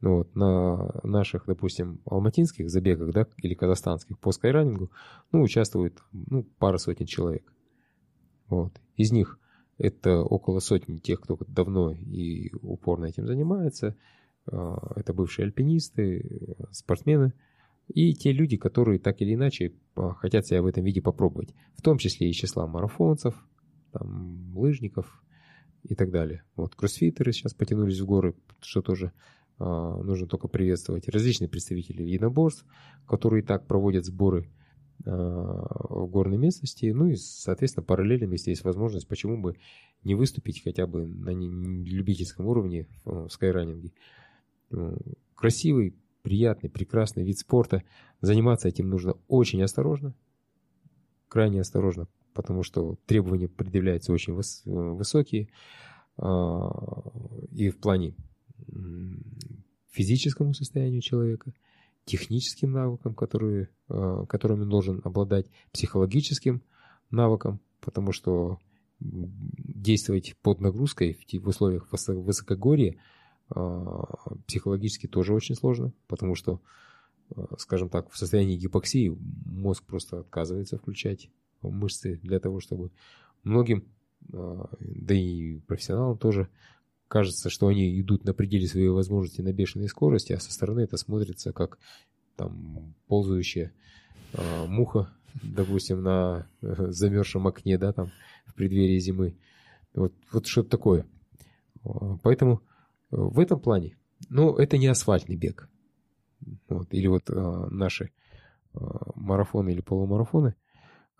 Вот, на наших, допустим, алматинских забегах, да, или казахстанских по скайранингу, ну, участвует, ну, пара сотен человек. Вот. Из них это около сотни тех, кто давно и упорно этим занимается. А, это бывшие альпинисты, спортсмены и те люди, которые так или иначе а, хотят себя в этом виде попробовать, в том числе и числа марафонцев, там, лыжников и так далее. Вот кроссфитеры сейчас потянулись в горы, что тоже э, нужно только приветствовать. Различные представители единоборств, которые так проводят сборы э, в горной местности. Ну и, соответственно, параллельно, если есть возможность, почему бы не выступить хотя бы на любительском уровне в, в скайранинге. Э, красивый, приятный, прекрасный вид спорта. Заниматься этим нужно очень осторожно, крайне осторожно, потому что требования предъявляются очень выс высокие и в плане физическому состоянию человека, техническим навыкам, которые, а, которыми должен обладать, психологическим навыкам, потому что действовать под нагрузкой в условиях высокогорья – а, психологически тоже очень сложно, потому что, а, скажем так, в состоянии гипоксии мозг просто отказывается включать мышцы для того, чтобы многим, да и профессионалам тоже, кажется, что они идут на пределе своей возможности на бешеной скорости, а со стороны это смотрится как там ползающая муха, допустим, на э, замерзшем окне, да, там в преддверии зимы. Вот, вот что-то такое. Поэтому в этом плане, ну, это не асфальтный бег. Вот, или вот э, наши э, марафоны или полумарафоны,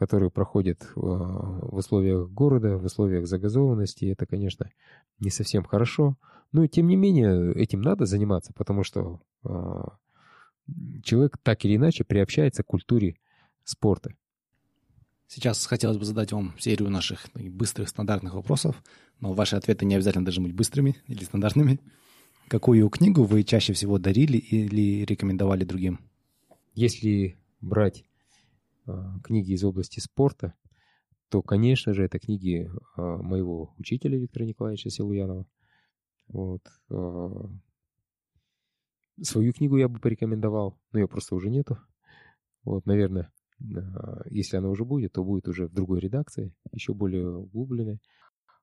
которые проходят э, в условиях города, в условиях загазованности, это, конечно, не совсем хорошо. Но, тем не менее, этим надо заниматься, потому что э, человек так или иначе приобщается к культуре спорта. Сейчас хотелось бы задать вам серию наших быстрых стандартных вопросов, но ваши ответы не обязательно должны быть быстрыми или стандартными. Какую книгу вы чаще всего дарили или рекомендовали другим? Если брать книги из области спорта, то, конечно же, это книги э, моего учителя Виктора Николаевича Силуянова. Вот. Э, свою книгу я бы порекомендовал, но ее просто уже нету. Вот, наверное, а, если она уже будет, то будет уже в другой редакции, еще более углубленной.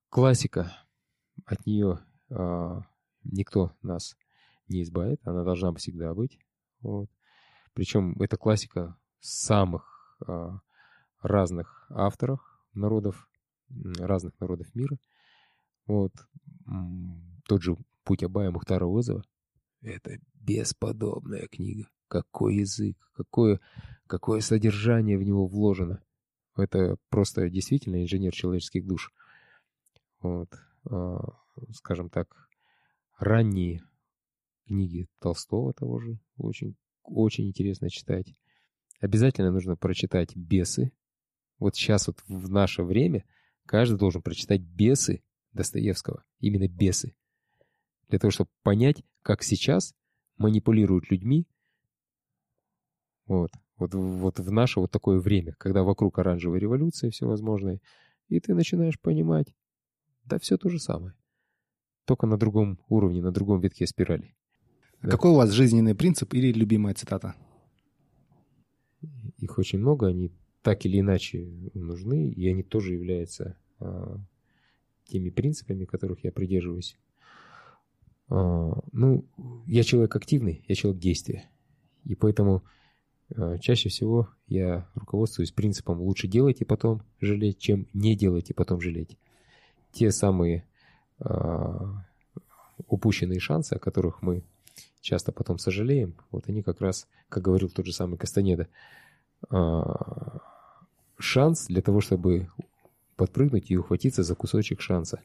Классика, от нее а, никто нас не избавит, она должна всегда быть. Вот. Причем это классика самых а, разных авторов, народов, разных народов мира. Вот. Тот же «Путь Абая Мухтара Озова» — это бесподобная книга. Какой язык, какое, какое содержание в него вложено. Это просто действительно инженер человеческих душ. Вот, э, скажем так, ранние книги Толстого того же очень, очень интересно читать. Обязательно нужно прочитать «Бесы». Вот сейчас вот в наше время каждый должен прочитать «Бесы» Достоевского. Именно «Бесы». Для того, чтобы понять, как сейчас манипулируют людьми вот. Вот, вот в наше вот такое время, когда вокруг оранжевой революции всевозможной, и ты начинаешь понимать, да все то же самое. Только на другом уровне, на другом витке спирали. Да. Какой у вас жизненный принцип или любимая цитата? Их очень много, они так или иначе нужны, и они тоже являются а, теми принципами, которых я придерживаюсь. А, ну, я человек активный, я человек действия. И поэтому Э, чаще всего я руководствуюсь принципом лучше делать и потом жалеть, чем не делать и потом жалеть. Те самые э, упущенные шансы, о которых мы часто потом сожалеем, вот они как раз, как говорил тот же самый Кастанеда, э, шанс для того, чтобы подпрыгнуть и ухватиться за кусочек шанса.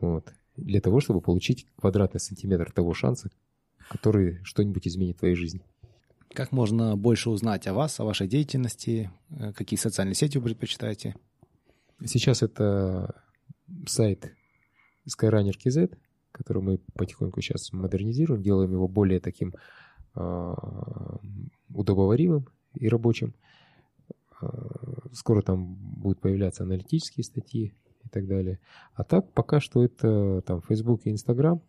Вот. Для того, чтобы получить квадратный сантиметр того шанса, который что-нибудь изменит в твоей жизни. Как можно больше узнать о вас, о вашей деятельности? Э, какие социальные сети вы предпочитаете? Сейчас это сайт Skyrunner.kz, который мы потихоньку сейчас модернизируем, делаем его более таким э, удобоваримым и рабочим. Э, скоро там будут появляться аналитические статьи и так далее. А так пока что это там Facebook и Instagram.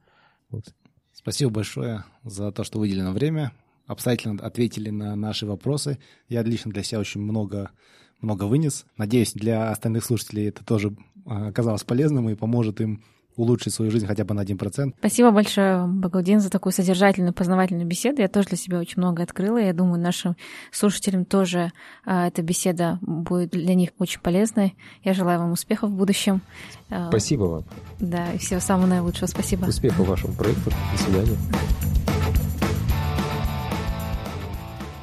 Вот. Спасибо большое за то, что выделено время обстоятельно ответили на наши вопросы. Я лично для себя очень много, много вынес. Надеюсь, для остальных слушателей это тоже а, оказалось полезным и поможет им улучшить свою жизнь хотя бы на 1%. Спасибо большое, Багаудин, за такую содержательную, познавательную беседу. Я тоже для себя очень много открыла. Я думаю, нашим слушателям тоже а, эта беседа будет для них очень полезной. Я желаю вам успехов в будущем. А, Спасибо вам. Да, и всего самого наилучшего. Спасибо. Успехов вашему проекту. До свидания.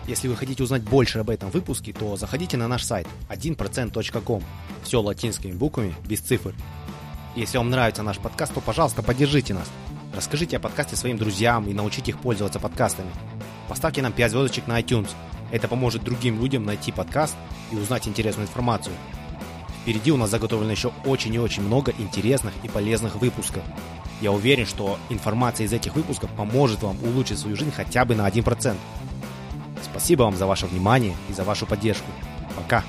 Если вы хотите узнать больше об этом выпуске, то заходите на наш сайт 1%.com. Все латинскими буквами, без цифр. Если вам нравится наш подкаст, то, пожалуйста, поддержите нас. Расскажите о подкасте своим друзьям и научите их пользоваться подкастами. Поставьте нам 5 звездочек на iTunes. Это поможет другим людям найти подкаст и узнать интересную информацию. Впереди у нас заготовлено еще очень и очень много интересных и полезных выпусков. Я уверен, что информация из этих выпусков поможет вам улучшить свою жизнь хотя бы на 1%. Спасибо вам за ваше внимание и за вашу поддержку. Пока!